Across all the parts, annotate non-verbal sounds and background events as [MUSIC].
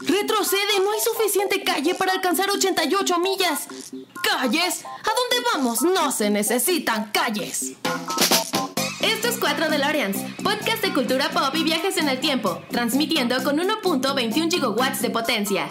Retrocede, no hay suficiente calle para alcanzar 88 millas. ¿Calles? ¿A dónde vamos? No se necesitan calles. Esto es 4 DeLoreans, podcast de cultura pop y viajes en el tiempo, transmitiendo con 1.21 gigawatts de potencia.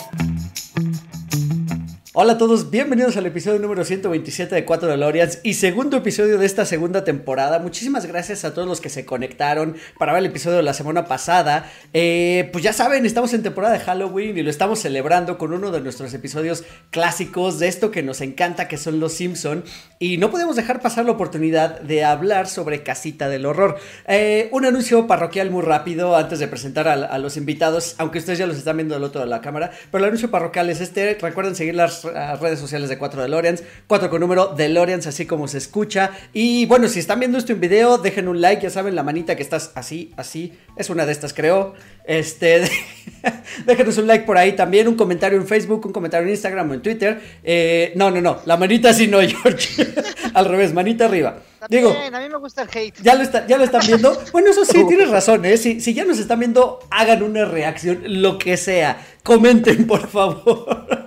Hola a todos, bienvenidos al episodio número 127 de 4 DeLoreans y segundo episodio de esta segunda temporada. Muchísimas gracias a todos los que se conectaron para ver el episodio de la semana pasada. Eh, pues ya saben, estamos en temporada de Halloween y lo estamos celebrando con uno de nuestros episodios clásicos de esto que nos encanta, que son los Simpson. Y no podemos dejar pasar la oportunidad de hablar sobre Casita del Horror. Eh, un anuncio parroquial muy rápido antes de presentar a, los invitados, aunque ustedes ya los están viendo del otro de la cámara. Pero el anuncio parroquial es este. Recuerden seguir las redes sociales de 4 DeLoreans, 4 con número DeLoreans, así como se escucha. Y bueno, si están viendo esto en video, dejen un like, ya saben, la manita que estás así, así, es una de estas, creo. Este, [LAUGHS] déjenos un like por ahí también, un comentario en Facebook, un comentario en Instagram o en Twitter. Eh, no, no, no, la manita así no, [LAUGHS] George. Al revés, manita arriba. Digo, a mí me gusta el hate. ¿Ya lo, ya lo están viendo? [LAUGHS] Bueno, eso sí, tienes razón, ¿eh? Si, si ya nos están viendo, hagan una reacción, lo que sea. Comenten, por favor.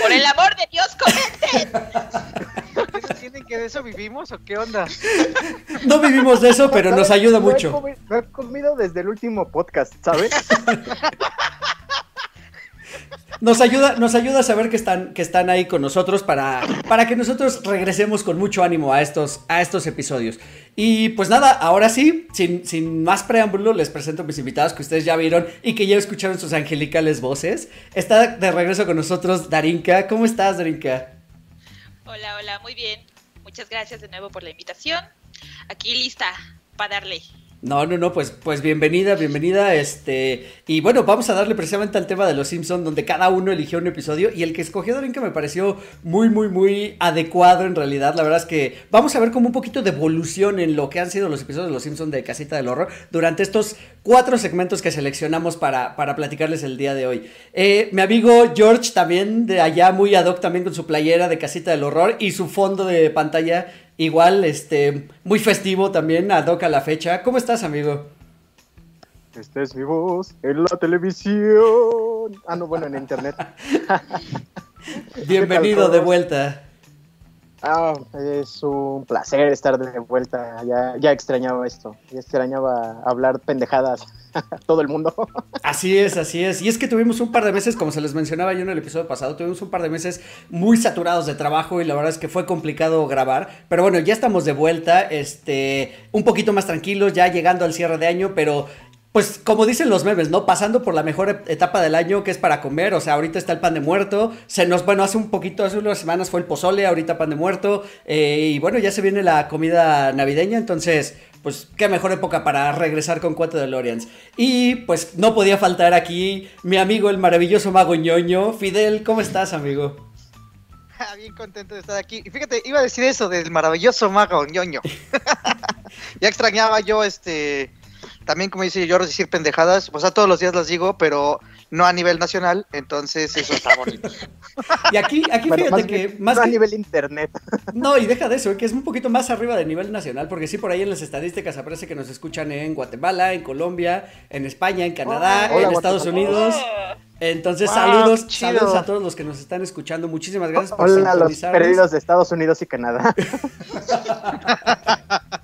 Por el amor de Dios, comenten. [LAUGHS] ¿Eso tienen que de eso vivimos o qué onda? No vivimos de eso, pero nos ayuda mucho. no he comido desde el último podcast, ¿sabes? [LAUGHS] nos ayuda, nos ayuda a saber que están, que están ahí con nosotros para, para que nosotros regresemos con mucho ánimo a estos, a estos episodios. Y pues nada, ahora sí, sin, sin más preámbulo, les presento a mis invitados que ustedes ya vieron y que ya escucharon sus angelicales voces. Está de regreso con nosotros Darinka. ¿Cómo estás, Darinka? Hola, hola, muy bien. Muchas gracias de nuevo por la invitación. Aquí lista para darle. No, no, no, pues, pues bienvenida, bienvenida, este, y bueno, vamos a darle precisamente al tema de los Simpsons, donde cada uno eligió un episodio, y el que escogió que me pareció muy, muy, muy adecuado en realidad, la verdad es que vamos a ver como un poquito de evolución en lo que han sido los episodios de los Simpsons de Casita del Horror, durante estos cuatro segmentos que seleccionamos para, para platicarles el día de hoy. Eh, mi amigo George también, de allá, muy ad hoc también con su playera de Casita del Horror, y su fondo de pantalla Igual, este, muy festivo también, ad hoc a la fecha. ¿Cómo estás, amigo? Esta es mi voz en la televisión. Ah, no, bueno, en internet. [LAUGHS] Bienvenido de vuelta. Ah, es un placer estar de vuelta. Ya, ya extrañaba esto. Ya extrañaba hablar pendejadas [LAUGHS] todo el mundo. Así es, así es. Y es que tuvimos un par de meses, como se les mencionaba yo en el episodio pasado, tuvimos un par de meses muy saturados de trabajo y la verdad es que fue complicado grabar. Pero bueno, ya estamos de vuelta, este, un poquito más tranquilos, ya llegando al cierre de año, pero pues como dicen los memes, ¿no? Pasando por la mejor etapa del año que es para comer, o sea, ahorita está el pan de muerto, se nos, bueno, hace un poquito, hace unas semanas fue el pozole, ahorita pan de muerto, eh, y bueno, ya se viene la comida navideña, entonces, pues qué mejor época para regresar con cuatro DeLoreans. Y pues no podía faltar aquí mi amigo, el maravilloso mago ñoño. Fidel, ¿cómo estás, amigo? [LAUGHS] Ah, bien contento de estar aquí. Y fíjate, iba a decir eso del maravilloso mago ñoño. [LAUGHS] ya extrañaba yo este también como dice yo decir pendejadas, pues a todos los días las digo, pero no a nivel nacional, entonces eso está bonito. Y aquí, aquí fíjate que más a nivel internet. No, y deja de eso, que es un poquito más arriba de nivel nacional, porque sí por ahí en las estadísticas aparece que nos escuchan en Guatemala, en Colombia, en España, en Canadá, en Estados Unidos. Entonces, saludos, saludos a todos los que nos están escuchando. Muchísimas gracias por Hola a los perdidos de Estados Unidos y Canadá. [LAUGHS]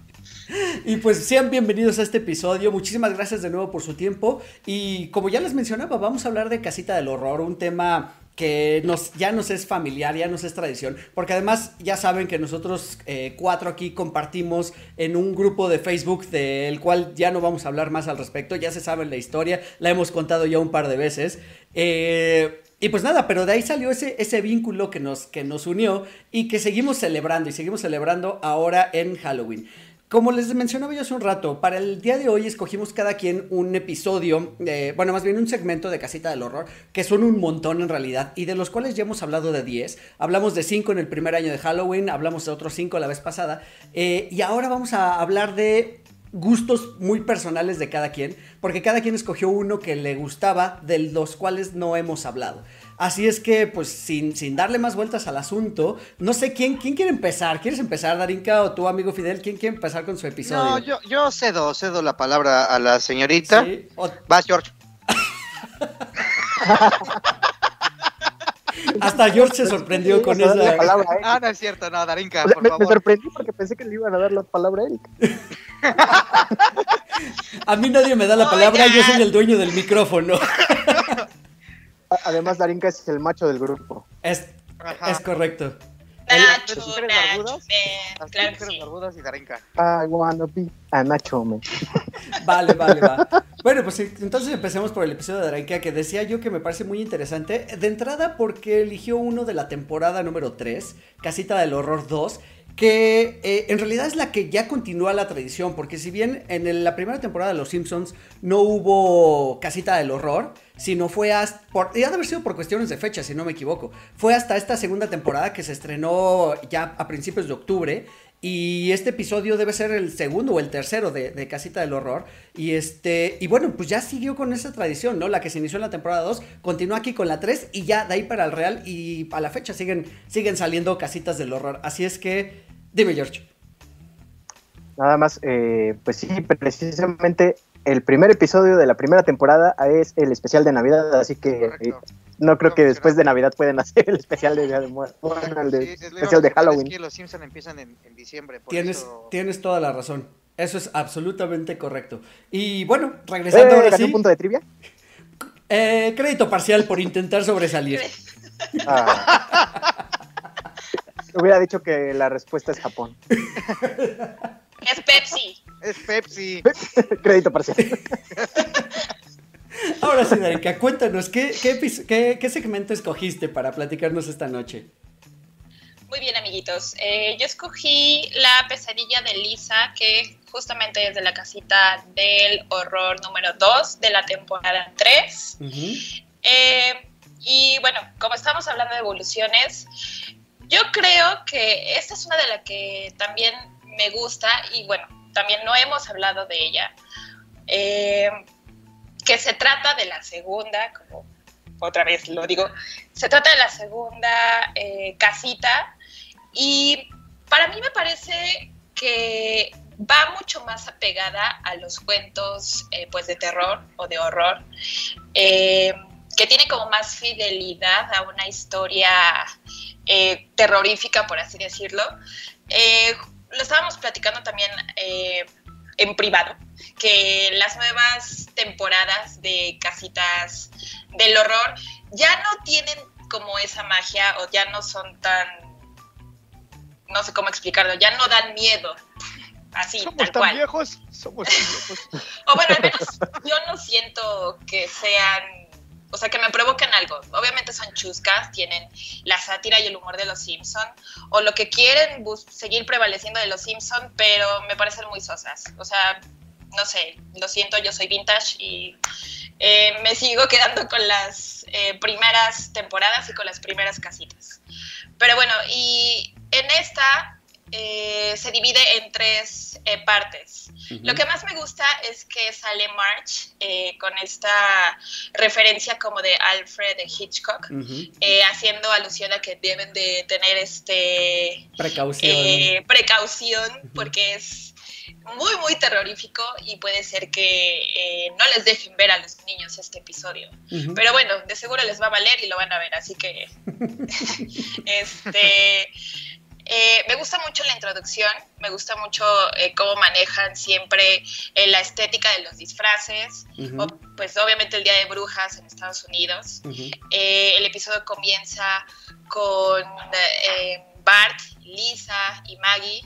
Y pues sean bienvenidos a este episodio. Muchísimas gracias de nuevo por su tiempo. Y como ya les mencionaba, vamos a hablar de Casita del Horror, un tema que nos, ya nos es familiar, ya nos es tradición, porque además ya saben que nosotros eh, cuatro aquí compartimos en un grupo de Facebook del cual ya no vamos a hablar más al respecto, ya se sabe la historia, la hemos contado ya un par de veces. Eh, y pues nada, pero de ahí salió ese, ese vínculo que nos, que nos unió y que seguimos celebrando y seguimos celebrando ahora en Halloween. Como les mencionaba yo hace un rato, para el día de hoy escogimos cada quien un episodio, bueno, más bien un segmento de Casita del Horror, que son un montón en realidad, y de los cuales ya hemos hablado de 10. Hablamos de 5 en el primer año de Halloween, hablamos de otros 5 la vez pasada, eh, y ahora vamos a hablar de gustos muy personales de cada quien, porque cada quien escogió uno que le gustaba, de los cuales no hemos hablado. Así es que, pues, sin, sin darle más vueltas al asunto, no sé quién, quién quiere empezar. ¿Quieres empezar, Darinka, o tu amigo Fidel? ¿Quién quiere empezar con su episodio? No, yo, yo cedo, cedo la palabra a la señorita. ¿Sí? Vas, George. [LAUGHS] Hasta George se sorprendió con Ibas a dar la esa. palabra a Eric. Ah, no es cierto, no, Darinka, O sea, por me, me favor. sorprendí porque pensé que le iban a dar la palabra a Eric. [LAUGHS] A mí nadie me da la palabra, yo soy el dueño del micrófono. [LAUGHS] Además, Darinka es el macho del grupo. Es, Ajá. es correcto. Nacho, ¿Las mujeres Nacho, barbudas? man, Las claro que mujeres sí. barbudas y Darinka. I wanna be a Nacho man. [LAUGHS] Vale, vale, va. Bueno, pues entonces empecemos por el episodio de Darinka que decía yo que me parece muy interesante. De entrada porque eligió uno de la temporada número 3, Casita del Horror 2, que eh, en realidad es la que ya continúa la tradición, porque si bien en el- la primera temporada de Los Simpsons no hubo Casita del Horror, sino fue hasta, por, y de haber sido por cuestiones de fecha, si no me equivoco, fue hasta esta segunda temporada que se estrenó ya a principios de octubre, y este episodio debe ser el segundo o el tercero de, de Casita del Horror. Y este. Y bueno, pues ya siguió con esa tradición, ¿no? La que se inició en la temporada 2, continúa aquí con la 3 y ya de ahí para el Real. Y a la fecha siguen, siguen saliendo casitas del horror. Así es que. Dime, George. Nada más, eh, pues sí, precisamente el primer episodio de la primera temporada es el especial de Navidad, así que eh, Correcto. no creo que después de. Navidad puedan [LAUGHS] hacer el especial de Día de Muertos. Bueno, el de- Sí, es lo especial de iba a mencionar, Halloween. Es que los Simpsons empiezan en, en diciembre. Por Tienes, eso... tienes toda la razón. Eso es absolutamente correcto. Y bueno, regresando Eh, ahora ¿gané sí. un punto de trivia? [LAUGHS] eh, crédito parcial por intentar sobresalir. Ah. Hubiera dicho que la respuesta es Japón. [LAUGHS] Es Pepsi. Es Pepsi. [LAUGHS] Crédito parcial. [LAUGHS] Ahora sí, Darinka, cuéntanos, ¿qué, qué, epi- qué- qué segmento escogiste para platicarnos esta noche? Muy bien, amiguitos. Eh, yo escogí la pesadilla de Lisa, que justamente es de la casita del horror número 2 de la temporada 3. Ujú. Eh, y bueno, como estamos hablando de evoluciones, yo creo que esta es una de las que también me gusta y bueno, también no hemos hablado de ella, eh, que se trata de la segunda, como otra vez lo digo, se trata de la segunda eh, casita y para mí me parece que va mucho más apegada a los cuentos eh, pues de terror o de horror. Que tiene como más fidelidad a una historia terrorífica, por así decirlo. Lo estábamos platicando también eh, en privado, que las nuevas temporadas de Casitas del Horror ya no tienen como esa magia o ya no son tan, no sé cómo explicarlo, ya no dan miedo. Así, Somos tal tan cual. viejos. Somos tan viejos. [LAUGHS] O bueno, al menos yo no siento que sean, o sea, que me provoquen algo. Obviamente son chuscas, tienen la sátira y el humor de los Simpson, o lo que quieren seguir prevaleciendo de los Simpson, pero me parecen muy sosas. O sea, no sé, lo siento, yo soy vintage y eh, me sigo [LAUGHS] quedando con las eh, primeras temporadas y con las primeras casitas. Pero bueno, y en esta eh, se divide en tres eh, partes. Lo que más me gusta es que sale March eh, con esta referencia como de Alfred Hitchcock, eh, haciendo alusión a que deben de tener este Precaución. eh, precaución porque es muy muy terrorífico y puede ser que eh, no les dejen ver a los niños este episodio. Ujú. Pero bueno, de seguro les va a valer y lo van a ver, así que [LAUGHS] [LAUGHS] este eh, me gusta mucho la introducción, me gusta mucho eh, cómo manejan siempre eh, la estética de los disfraces, o, pues obviamente el Día de Brujas en Estados Unidos. El episodio comienza con Bart, Lisa y Maggie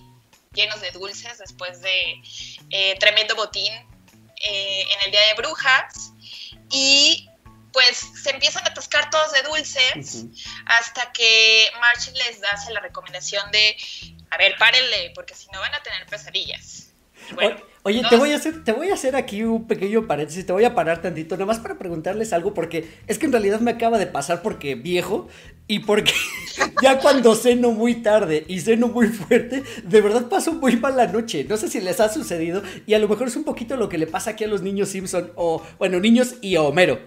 llenos de dulces después de tremendo botín eh, en el Día de Brujas. Y pues se empiezan a atascar todos de dulces hasta que March les hace la recomendación de, a ver, párenle, porque si no van a tener pesadillas. Y bueno, O- Oye, te voy, a hacer, te voy a hacer aquí un pequeño paréntesis, te voy a parar tantito, nada más para preguntarles algo, porque es que en realidad me acaba de pasar porque viejo y porque [LAUGHS] ya cuando ceno muy tarde y ceno muy fuerte, de verdad paso muy mal la noche. No sé si les ha sucedido y a lo mejor es un poquito lo que le pasa aquí a los niños Simpson o, bueno, niños y a Homero.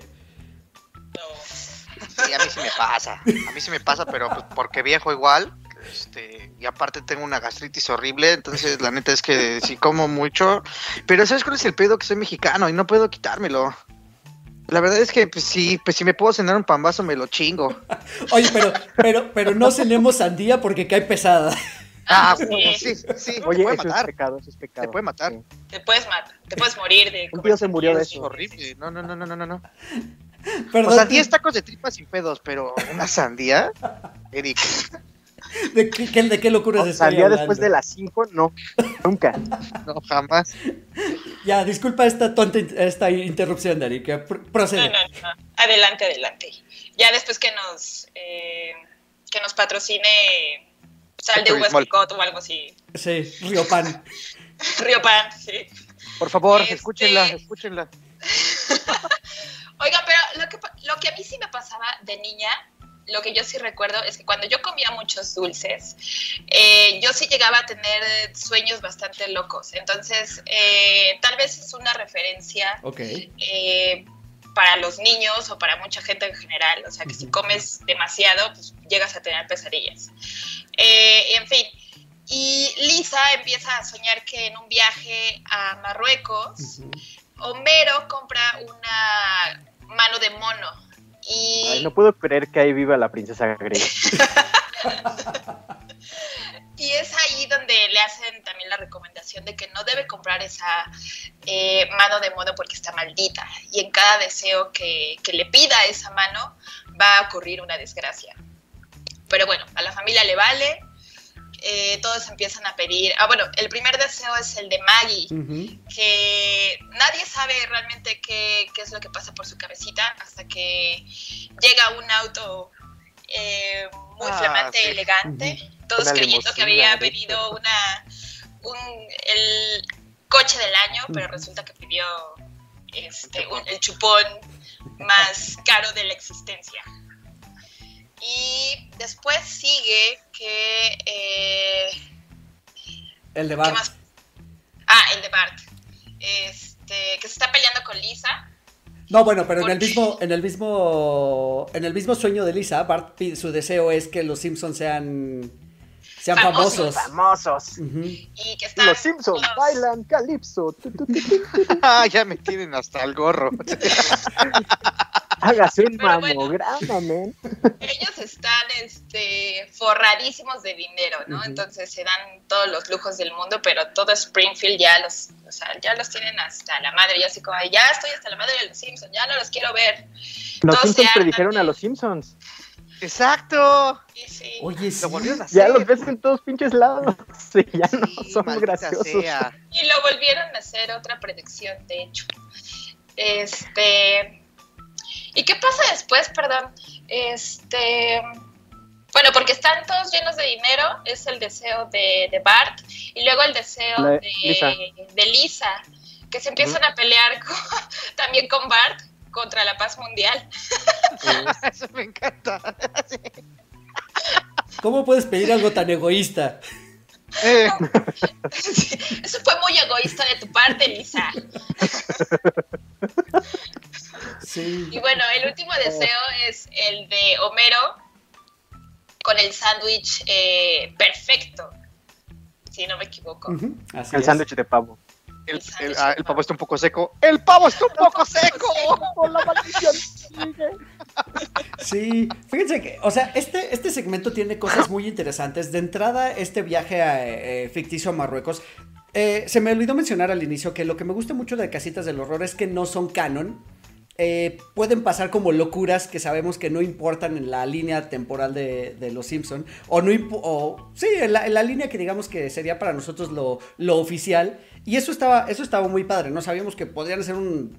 Sí, a mí sí me pasa. A mí sí me pasa, pero pues, porque viejo igual. Este, y aparte tengo una gastritis horrible, entonces la neta es que sí como mucho. Pero ¿sabes cuál es el pedo? Que soy mexicano y no puedo quitármelo. La verdad es que pues sí, pues si me puedo cenar un pambazo me lo chingo. Oye, pero, pero, pero no cenemos sandía porque cae pesada. Ah, Sí. sí, sí, Oye, te puede eso es matar. pecado, eso es pecado. Te puede matar. Sí. Te puedes matar, te puedes morir de Un tío se murió de sandía, Es eso. horrible. No, no, no, no, no, no, no. Perdón. O sea, 10 tacos de tripas sin pedos, pero una sandía, Eric. ¿De qué, qué- de qué No, salía hablando? después de las 5, no, nunca. No, jamás. Ya, disculpa esta tonta esta interrupción, Dari, que pr- No, procede. no, no. Adelante, adelante. Ya después que nos eh, que nos patrocine sal de uvas picot o algo así. Sí, Río Pan. [LAUGHS] Río Pan, sí. Por favor, Este- escúchenla, escúchenla. [LAUGHS] Oiga, pero lo que, lo que a mí sí me pasaba de niña, lo que yo sí recuerdo es que cuando yo comía muchos dulces, eh, yo sí llegaba a tener sueños bastante locos. Entonces, eh, tal vez es una referencia eh, para los niños o para mucha gente en general. O sea, que si comes demasiado, pues llegas a tener pesadillas. En fin. Y Lisa empieza a soñar que en un viaje a Marruecos. Homero compra una mano de mono. Y Ay, no puedo creer que ahí viva la princesa griega. [LAUGHS] Y es ahí donde le hacen también la recomendación de que no debe comprar esa eh, mano de mono porque está maldita. Y en cada deseo que, que le pida esa mano va a ocurrir una desgracia. Pero bueno, a la familia le vale. Eh, todos empiezan a pedir. Ah, bueno, el primer deseo es el de Maggie, que nadie sabe realmente qué, qué es lo que pasa por su cabecita hasta que llega un auto eh, muy Ah, flamante, sí. elegante, todos Una creyendo que había pedido una, un, el coche del año, pero resulta que pidió este, un- el chupón más caro de la existencia. Y después sigue que... eh, El de ¿Qué Bart. más? Ah, el de Bart. Este, que se está peleando con Lisa. No, bueno, pero en el mismo, en el mismo, en el mismo sueño de Lisa, Bart su deseo es que los Simpsons sean, sean Famosos. famosos. Y que están Los Simpsons todos- bailan calipso. [LAUGHS] Ah, ya me tienen hasta el gorro. [LAUGHS] Hágase un [LAUGHS] Pero bueno. mamograma, men. Ellos están este, forradísimos de dinero, ¿no? Entonces se dan todos los lujos del mundo, pero todo Springfield ya los, o sea, ya los tienen hasta la madre. Ya así como, ya estoy hasta la madre de los Simpsons, ya no los quiero ver. Los Simpsons predijeron a los Simpsons. Exacto. Sí, sí. Oye, sí. Lo volvieron a hacer. Ya los ves en todos pinches lados. [LAUGHS] Sí, ya no maldita graciosos. sea. Y lo volvieron a hacer otra predicción, de hecho. Este. ¿Y qué pasa después, perdón? Este. Bueno, porque están todos llenos de dinero, es el deseo de, de Bart, y luego el deseo La- de, Lisa. de Lisa, que se empiezan a pelear [LAUGHS] con- también con Bart contra la paz mundial. [LAUGHS] Eso me encanta. [LAUGHS] ¿Cómo puedes pedir algo tan egoísta? Eh, [LAUGHS] Eso fue muy egoísta de tu parte, Lisa. Sí. Y bueno, el último deseo es el de Homero con el sándwich eh, perfecto, si no me equivoco. El sándwich de pavo. el, el- ah, el pavo está un poco seco. ¡El pavo está un poco seco! Por la maldición. Sí, fíjense que, o sea, este, este segmento tiene cosas muy interesantes. De entrada, este viaje eh, ficticio a Marruecos. eh, se me olvidó mencionar al inicio que lo que me gusta mucho de Casitas del Horror es que no son canon. Eh, pueden pasar como locuras que sabemos que no importan en la línea temporal de, de Los Simpson o no sí en la, en la línea que digamos que sería para nosotros lo, lo oficial y eso estaba eso estaba muy padre no sabíamos que podrían ser un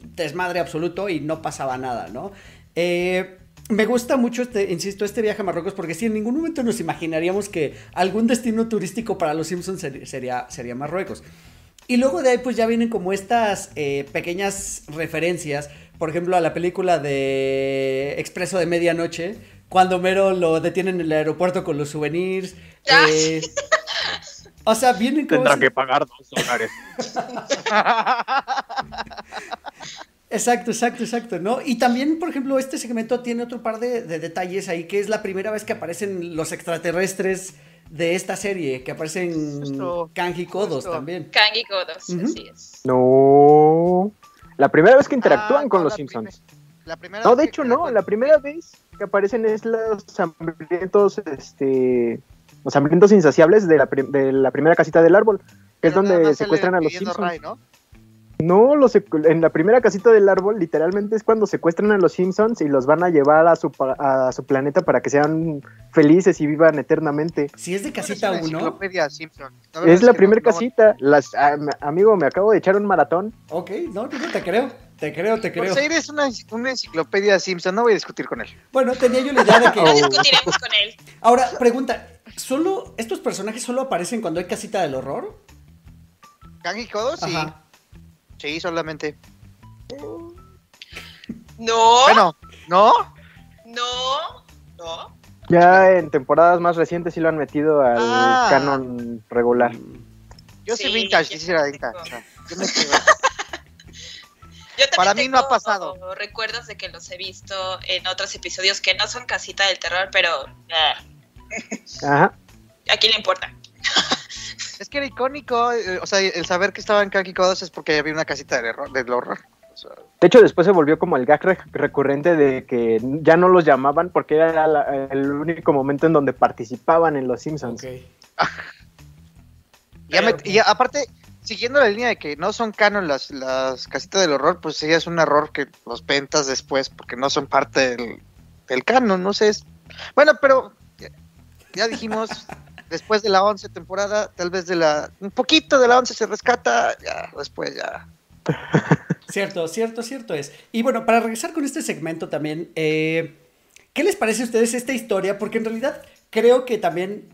desmadre absoluto y no pasaba nada no Eh, me gusta mucho este insisto este viaje a Marruecos porque sí en ningún momento nos imaginaríamos que algún destino turístico para Los Simpsons ser- sería sería Marruecos y luego de ahí pues ya vienen como estas eh, pequeñas referencias, por ejemplo a la película de Expreso de Medianoche, cuando Mero lo detienen en el aeropuerto con los souvenirs. [LAUGHS] Eh, o sea, vienen como... Tendrá que pagar dos dólares. [LAUGHS] Exacto, exacto, exacto, ¿no? Y también, por ejemplo, este segmento tiene otro par de, de detalles ahí, que es la primera vez que aparecen los extraterrestres de esta serie, que aparecen Justo, Kanji Kodos justo. también. Kangi Godos, Ujú. así es. No. La primera vez que interactúan Ah, con no, los la Simpsons. la primera No, de hecho no, la primera vez que aparecen es los hambrientos, este, los hambrientos insaciables de la, pri- de la primera casita del árbol, que es Pero donde secuestran a los Simpsons. Ray, ¿no? No, los en la primera casita del árbol literalmente es cuando secuestran a los Simpsons y los van a llevar a su, pa- a su planeta para que sean felices y vivan eternamente. Si es de casita es una 1. enciclopedia Simpson. La verdad Es la primera casita. Las, ah, amigo, me acabo de echar un maratón. Ok, no, te creo. Te creo, te creo. Corsair es una, una enciclopedia Simpson, no voy a discutir con él. Bueno, tenía yo la idea de que. [LAUGHS] No discutiremos con él. Ahora, pregunta: ¿solo estos personajes solo aparecen cuando hay casita del horror? Kang y Kodo, sí. Ajá. Sí, solamente. No, Bueno, ¿no? no, no. Ya en temporadas más recientes sí lo han metido al Ah. canon regular. Yo soy Sí, vintage, yo sí, sí era también vintage. o sea, yo me [LAUGHS] Para mí no ha pasado. Recuerdos de que los he visto en otros episodios que no son casita del terror, pero ah, Ajá. ¿a quién le importa? [LAUGHS] Es que era icónico, eh, o sea, el saber que estaba en Kang y Kodo es porque había una casita del, error, del horror. O sea, De hecho, después se volvió como el gag re- recurrente de que ya no los llamaban porque era la- el único momento en donde participaban en Los Simpsons. Ya me- y aparte, siguiendo la línea de que no son canon las, las casitas del horror, pues sí es un error que los pentas después porque no son parte del, del canon, no sé. es- Bueno, pero ya, ya dijimos, después de la 11 temporada, tal vez de la... Un poquito de la 11 se rescata, ya, después ya... [LAUGHS] Cierto, cierto, cierto es. Y bueno, para regresar con este segmento también, eh, ¿qué les parece a ustedes esta historia? Porque en realidad creo que también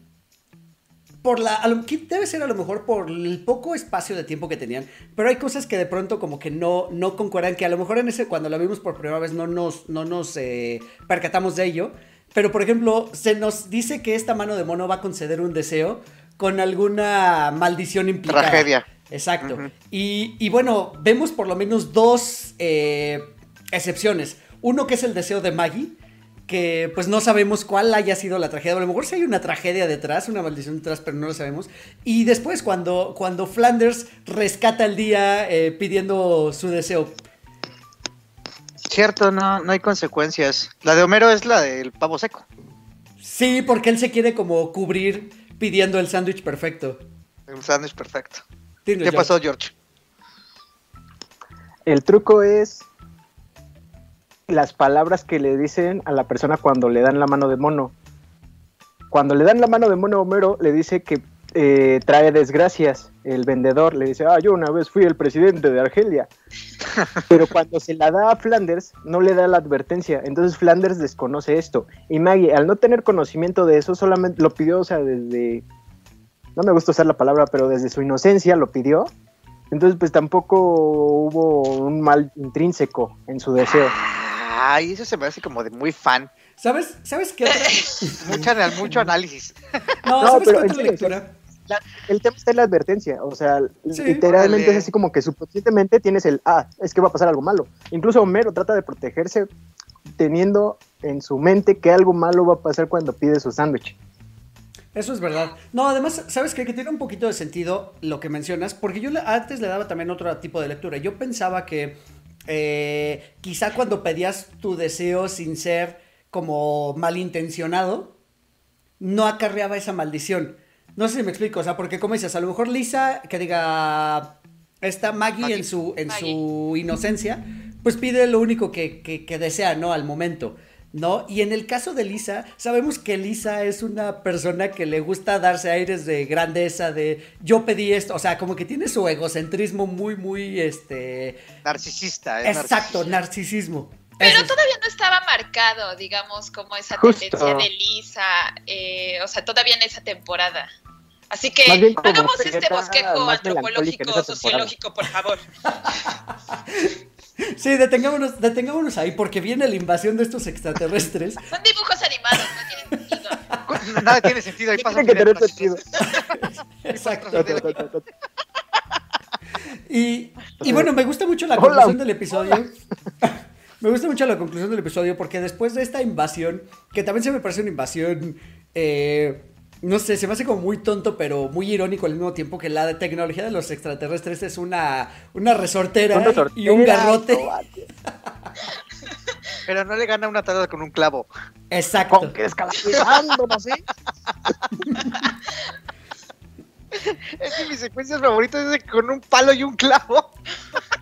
por la debe ser a lo mejor por el poco espacio de tiempo que tenían, pero hay cosas que de pronto como que no no concuerdan que a lo mejor en ese cuando la vimos por primera vez no nos no nos eh, percatamos de ello, pero por ejemplo, se nos dice que esta mano de mono va a conceder un deseo con alguna maldición implicada. Tragedia. Exacto. Y, y bueno, vemos por lo menos dos eh, excepciones. Uno que es el deseo de Maggie, que pues no sabemos cuál haya sido la tragedia. A lo mejor sí hay una tragedia detrás, una maldición detrás, pero no lo sabemos. Y después cuando, cuando Flanders rescata el día eh, pidiendo su deseo. Cierto, no, no hay consecuencias. La de Homero es la del pavo seco. Sí, porque él se quiere como cubrir pidiendo el sándwich perfecto. El sándwich perfecto. Dilo, ¿Qué George. pasó, George? El truco es las palabras que le dicen a la persona cuando le dan la mano de mono. Cuando le dan la mano de mono a Homero, le dice que eh, trae desgracias. El vendedor le dice, ah, yo una vez fui el presidente de Argelia. [LAUGHS] Pero cuando se la da a Flanders, no le da la advertencia. Entonces Flanders desconoce esto. Y Maggie, al no tener conocimiento de eso, solamente lo pidió, o sea, desde... No me gusta usar la palabra, pero desde su inocencia lo pidió. Entonces, pues tampoco hubo un mal intrínseco en su deseo. Ay, eso se me hace como de muy fan. ¿Sabes? ¿Sabes qué? [LAUGHS] Mucha, mucho análisis. No, No, ¿sabes pero qué en otra serio, lectura? La- el tema está en la advertencia, o sea, Sí, literalmente es así como que subconscientemente tienes el, ah, es que va a pasar algo malo. Incluso Homero trata de protegerse teniendo en su mente que algo malo va a pasar cuando pide su sándwich. Eso es verdad. No, además, ¿sabes qué? Que tiene un poquito de sentido lo que mencionas, porque yo antes le daba también otro tipo de lectura. Yo pensaba que eh, quizá cuando pedías tu deseo sin ser como malintencionado, no acarreaba esa maldición. No sé si me explico, o sea, porque como dices, a lo mejor Lisa, que diga, esta Maggie, Maggie. en su, en Maggie. su inocencia, pues pide lo único que, que- que desea, ¿no? Al momento. ¿No? Y en el caso de Lisa, sabemos que Lisa es una persona que le gusta darse aires de grandeza, de yo pedí esto, o sea, como que tiene su egocentrismo muy, muy, este... Narcisista, ¿eh? Exacto, narcisismo. Pero es- todavía no estaba marcado, digamos, como esa Justo. tendencia de Lisa, eh, o sea, todavía en esa temporada. Así que hagamos este bosquejo antropológico, sociológico, por favor. [LAUGHS] Sí, detengámonos, detengámonos ahí, porque viene la invasión de estos extraterrestres. [LAUGHS] Son dibujos animados, no tienen sentido. Nada tiene sentido. Ahí ¿Qué pasan tiene que tener sentido? [LAUGHS] Exacto. Y, y bueno, me gusta mucho la Hola. conclusión del episodio. Me gusta mucho la conclusión del episodio porque después de esta invasión, que también se me parece una invasión eh, no sé, se me hace como muy tonto, pero muy irónico al mismo tiempo que la tecnología de los extraterrestres es una, una resortera, Una resortera, y un garrote. [LAUGHS] Pero no le gana una tarada con un clavo. Exacto. Con que. [LAUGHS] Es que mi secuencia favorita es con un palo y un clavo.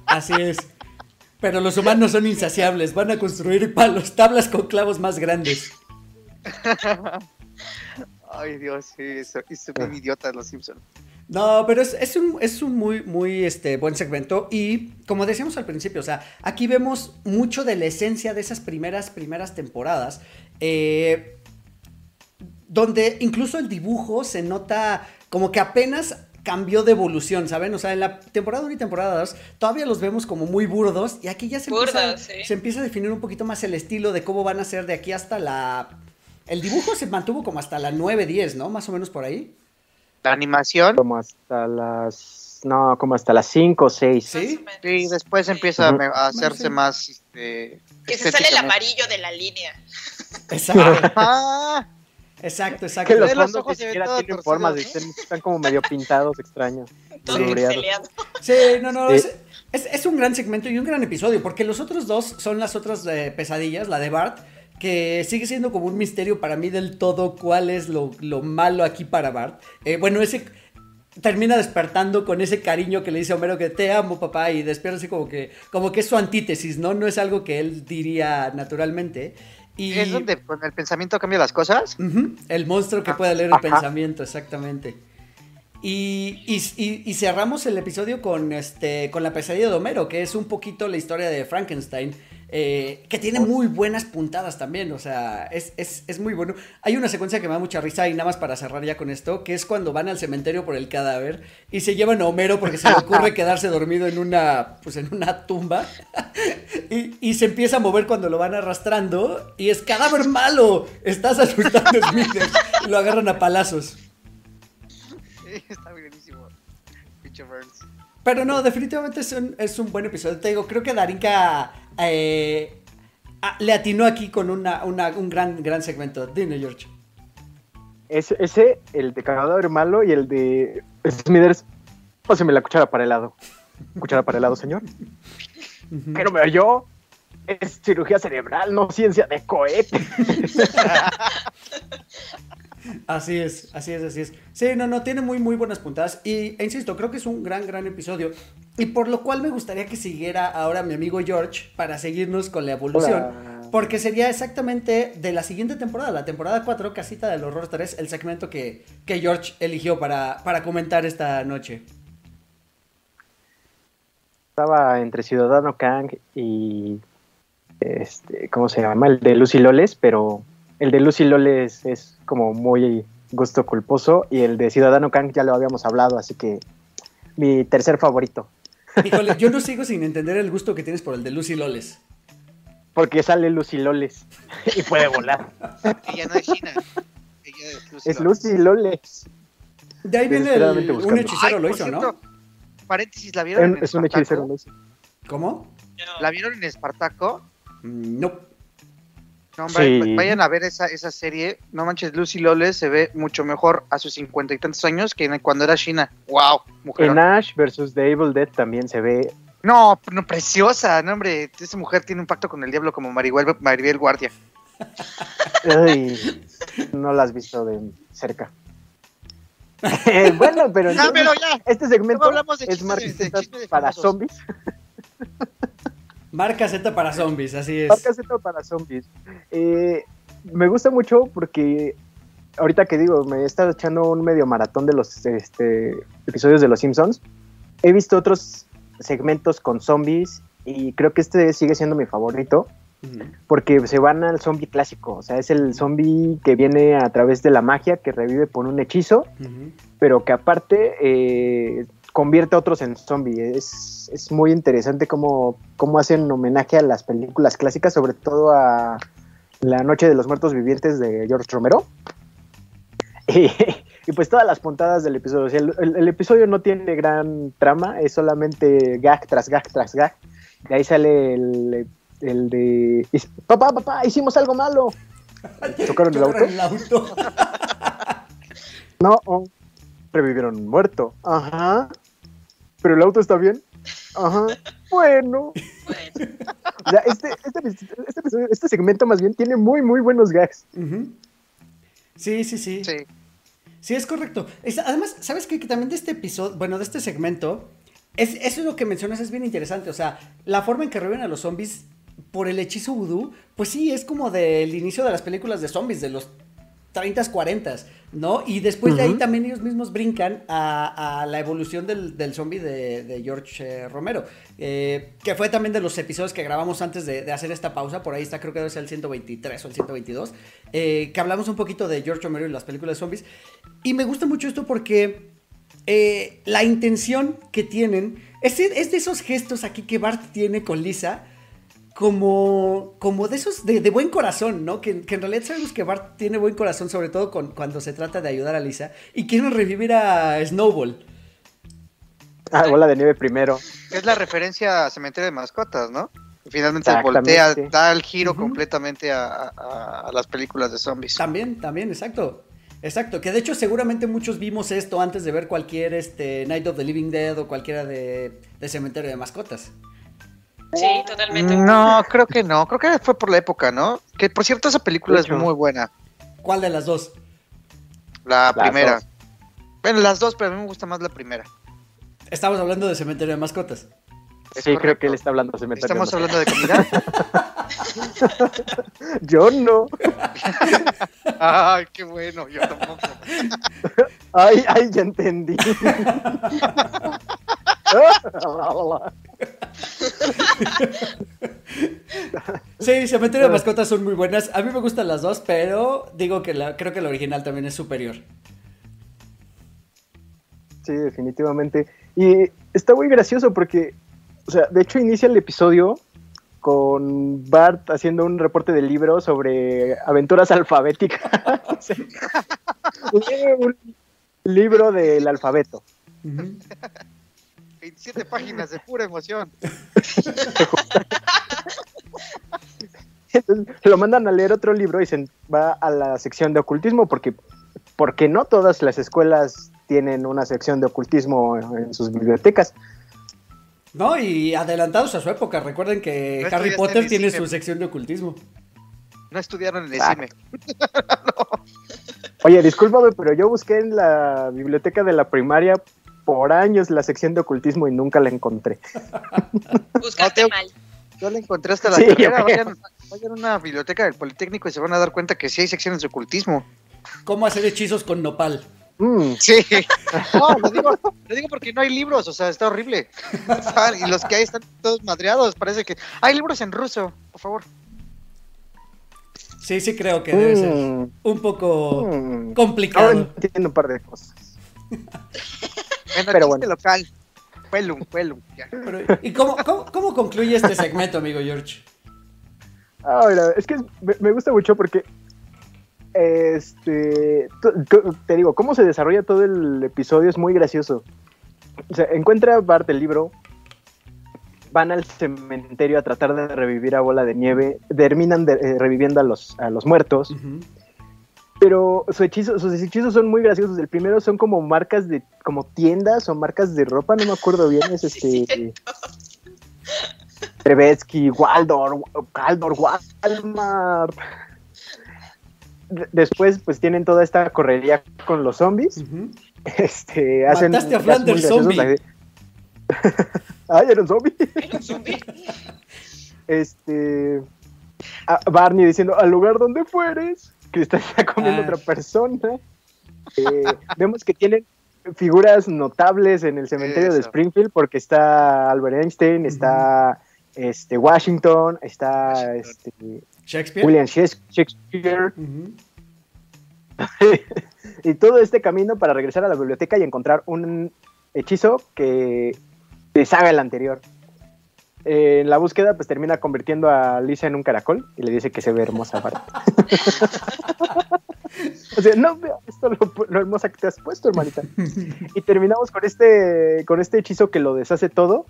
Así es. Pero los humanos son insaciables, van a construir palos, tablas con clavos más grandes. [LAUGHS] Ay, Dios, sí, eso, eso bien idiotas los Simpsons. No, pero es, es un, es un muy, muy este, buen segmento. Y como decíamos al principio, o sea, aquí vemos mucho de la esencia de esas primeras, primeras temporadas. eh, donde incluso el dibujo se nota como que apenas cambió de evolución, ¿saben? O sea, en la temporada 1 y temporada 2 todavía los vemos como muy burdos y aquí ya se, empieza, sí. se empieza a definir un poquito más el estilo de cómo van a ser de aquí hasta la... El dibujo se mantuvo como hasta la 9, 10, ¿no? Más o menos por ahí. La animación, Como hasta las. No, como hasta las 5 o 6. Sí. Sí, después empieza a hacerse Sí. más. Este, Que se sale el amarillo de la línea. Exacto, [LAUGHS] Ah, exacto, exacto. Que los los ojos ni se ven siquiera todos tienen torcidos, formas, ¿no? están, están como medio pintados, extraños. [LAUGHS] Sí, no, no, Sí. es, es- es un gran segmento y un gran episodio, porque los otros dos son las otras eh, pesadillas, la de Bart, que sigue siendo como un misterio para mí del todo cuál es lo, lo malo aquí para Bart. Eh, bueno, ese termina despertando con ese cariño que le dice a Homero que te amo papá y despierta así como que, como que es su antítesis, ¿no? No es algo que él diría naturalmente. Y... es donde con el pensamiento cambia las cosas. El monstruo que puede leer el Ajá. pensamiento, exactamente. Y, y- y- y cerramos el episodio con, este, con la pesadilla de Homero, que es un poquito la historia de Frankenstein, eh, que tiene muy buenas puntadas también, o sea, es, es- es muy bueno. Hay una secuencia que me da mucha risa y nada más para cerrar ya con esto, que es cuando van al cementerio por el cadáver y se llevan a Homero porque se le ocurre [LAUGHS] quedarse dormido en una, pues en una tumba [LAUGHS] y, y se empieza a mover cuando lo van arrastrando y es cadáver malo, estás asustando a [LAUGHS] Smithers y lo agarran a palazos. Sí, está buenísimo. Pero no, definitivamente es un, es un buen episodio. Te digo, creo que Darinka eh, le atinó aquí con una, una- un gran, gran segmento. Dime, George. Ese, ese, el de cagador malo y el de Smithers. Páseme la cuchara para helado. ¿Cuchara para helado, señor? Que no me oyó. Es cirugía cerebral, no ciencia de cohete. [LAUGHS] Así es, así es, así es. Sí, no, no, tiene muy, muy buenas puntadas. Y, e insisto, creo que es un gran, gran episodio. Y por lo cual me gustaría que siguiera ahora mi amigo George para seguirnos con la evolución. Hola. Porque sería exactamente de la siguiente temporada, la temporada 4, Casita del Horror 3, el segmento que, que George eligió para, para comentar esta noche. Estaba entre Ciudadano Kang y. Este, ¿Cómo se llama? El de Lucy Loles, pero el de Lucy Loles es como muy gusto culposo y el de Ciudadano Kang ya lo habíamos hablado, así que mi tercer favorito. Híjole, yo no sigo sin entender el gusto que tienes por el de Lucy Loles. Porque sale Lucy Loles [LAUGHS] y puede volar. Ella no es China. Ella es Lucy. Es Lucy Loles. De ahí viene el, un hechicero Ay, lo hizo, cierto, ¿no? Paréntesis, ¿la vieron? en Es un hechicero Lucy. ¿Cómo? No. ¿La vieron en Espartaco? Mm, No. No, Sí. vayan a ver esa, esa serie. No manches, Lucy Loles se ve mucho mejor a sus cincuenta y tantos años que cuando era China. ¡Wow! Mujer. En Ash vs. The Evil Dead también se ve. No, no, preciosa. No, hombre, esa mujer tiene un pacto con el diablo como Maribel, Maribel Guardia. Ay, no la has visto de cerca. bueno, pero, entonces, pero ya. este segmento Luego hablamos de es de- de para zombies. [LAUGHS] Marca Z para zombies, así es. Marca Z para zombies. Eh, me gusta mucho porque ahorita que digo, me he estado echando un medio maratón de los este, episodios de Los Simpsons. He visto otros segmentos con zombies y creo que este sigue siendo mi favorito porque se van al zombie clásico. O sea, es el zombie que viene a través de la magia, que revive por un hechizo, pero que aparte eh, convierte a otros en zombie. Es, es muy interesante cómo, cómo hacen homenaje a las películas clásicas, sobre todo a La Noche de los Muertos Vivientes de George Romero. [LAUGHS] Y, y pues todas las puntadas del episodio. O sea, el, el- el episodio no tiene gran trama, es solamente gag tras gag tras gag. De ahí sale el, el de... Papá, papá, hicimos algo malo. [LAUGHS] Chocaron el auto. Chocaron el auto. [LAUGHS] No, oh, revivieron un muerto. Ajá. Pero el auto está bien. Ajá. [LAUGHS] Bueno. Bueno, O sea, este, este, este episodio- este segmento más bien tiene muy, muy buenos gags. Ujú. Sí, sí, sí. Sí. Sí, es correcto. Es- además, ¿sabes qué? Que también de este episodio, bueno, de este segmento, es, eso es lo que mencionas, es bien interesante. O sea, la forma en que reviven a los zombies por el hechizo vudú, pues sí, es como del inicio de las películas de zombies, de los 30s, 40s, ¿no? Y después de ahí también ellos mismos brincan a, a la evolución del, del zombie de, de George eh, Romero, eh, que fue también de los episodios que grabamos antes de, de hacer esta pausa, por ahí está, creo que debe ser el 123 o el 122, eh, que hablamos un poquito de George Romero y las películas de zombies. Y me gusta mucho esto porque la intención que tienen es, es de esos gestos aquí que Bart tiene con Lisa. Como, como de esos de, de buen corazón, ¿no? Que, que en realidad sabemos que Bart tiene buen corazón, sobre todo con- cuando se trata de ayudar a Lisa. Y quieren revivir a Snowball. Ah, bola de nieve primero. Es la referencia a Cementerio de Mascotas, ¿no? Finalmente voltea, da el giro completamente a, a- a las películas de zombies. También, también, exacto. Exacto, que de hecho seguramente muchos vimos esto antes de ver cualquier este, Night of the Living Dead o cualquiera de, de Cementerio de Mascotas. Sí, totalmente. No, creo que no. Creo que fue por la época, ¿no? Que por cierto, esa película De es muy buena. ¿Cuál de las dos? La Las primera. dos. Bueno, las dos, pero a mí me gusta más la primera. Estamos hablando de Cementerio de Mascotas. Es sí, creo que él está hablando. Se me Estamos hablando de comida. [LAUGHS] Yo no. Ay, qué bueno, yo tampoco. Ay, ay, ya entendí. [LAUGHS] [LAUGHS] Sí, Cementerio de Mascotas son muy buenas. A mí me gustan las dos, pero digo que la, creo que la original también es superior. Sí, definitivamente. Y está muy gracioso porque, o sea, de hecho inicia el episodio con Bart haciendo un reporte del libro sobre aventuras alfabéticas. [LAUGHS] [LAUGHS] Un libro del alfabeto. 27 páginas de pura emoción. Entonces lo mandan a leer otro libro y se va a la sección de ocultismo porque, porque no todas las escuelas tienen una sección de ocultismo en sus bibliotecas. No, y adelantados a su época. Recuerden que No Harry Potter en tiene su sección de ocultismo. No estudiaron en el Ah. cine. [LAUGHS] Oye, discúlpame, pero yo busqué en la biblioteca de la primaria por años la sección de ocultismo y nunca la encontré. Buscaste No, te- mal. Yo le encontré hasta la Sí, carrera. Vayan, vayan a una biblioteca del Politécnico y se van a dar cuenta que sí hay secciones de ocultismo. ¿Cómo hacer hechizos con nopal? Mm, Sí. No, lo digo, lo digo porque no hay libros, o sea, está horrible. Y los que hay están todos madreados. Parece que hay libros en ruso, por favor. Sí, sí creo que debe ser mm, un poco mm. Ahora complicado. entiendo un par de cosas. [LAUGHS] Bueno, Pero bueno. local. Pelum, pelum. Pero, ¿Y cómo, cómo, cómo concluye este segmento, amigo George? Ahora, es que me, me gusta mucho porque, este, te digo, cómo se desarrolla todo el episodio es muy gracioso. O sea, encuentra Bart el libro, van al cementerio a tratar de revivir a Bola de Nieve, terminan de- eh, reviviendo a los, a los muertos, Ujú. Pero su hechizo, sus hechizos son muy graciosos. El primero son como marcas de, como tiendas o marcas de ropa, no me acuerdo bien, es [LAUGHS] este... Trevetsky, Waldorf, Waldorf, Walmart. De- Después, pues tienen toda esta correría con los zombies. Ujú. Este, hacen. Mataste a Flanders graciosos, zombie. [LAUGHS] Ay, era un zombie. Era un zombie. Este. a Barney diciendo: al lugar donde fueres, que está comiendo Ah. otra persona. Eh, vemos que tienen figuras notables en el cementerio de. Springfield porque está Albert Einstein, está este, Washington, está Washington. este, Shakespeare. William Shakes- Shakespeare [LAUGHS] y todo este camino para regresar a la biblioteca y encontrar un hechizo que deshaga el anterior. Eh, en la búsqueda, pues termina convirtiendo a Lisa en un caracol y le dice que se ve hermosa. Bart. [LAUGHS] o sea, no veo esto lo, lo hermosa que te has puesto, hermanita. y terminamos con este, con este hechizo que lo deshace todo,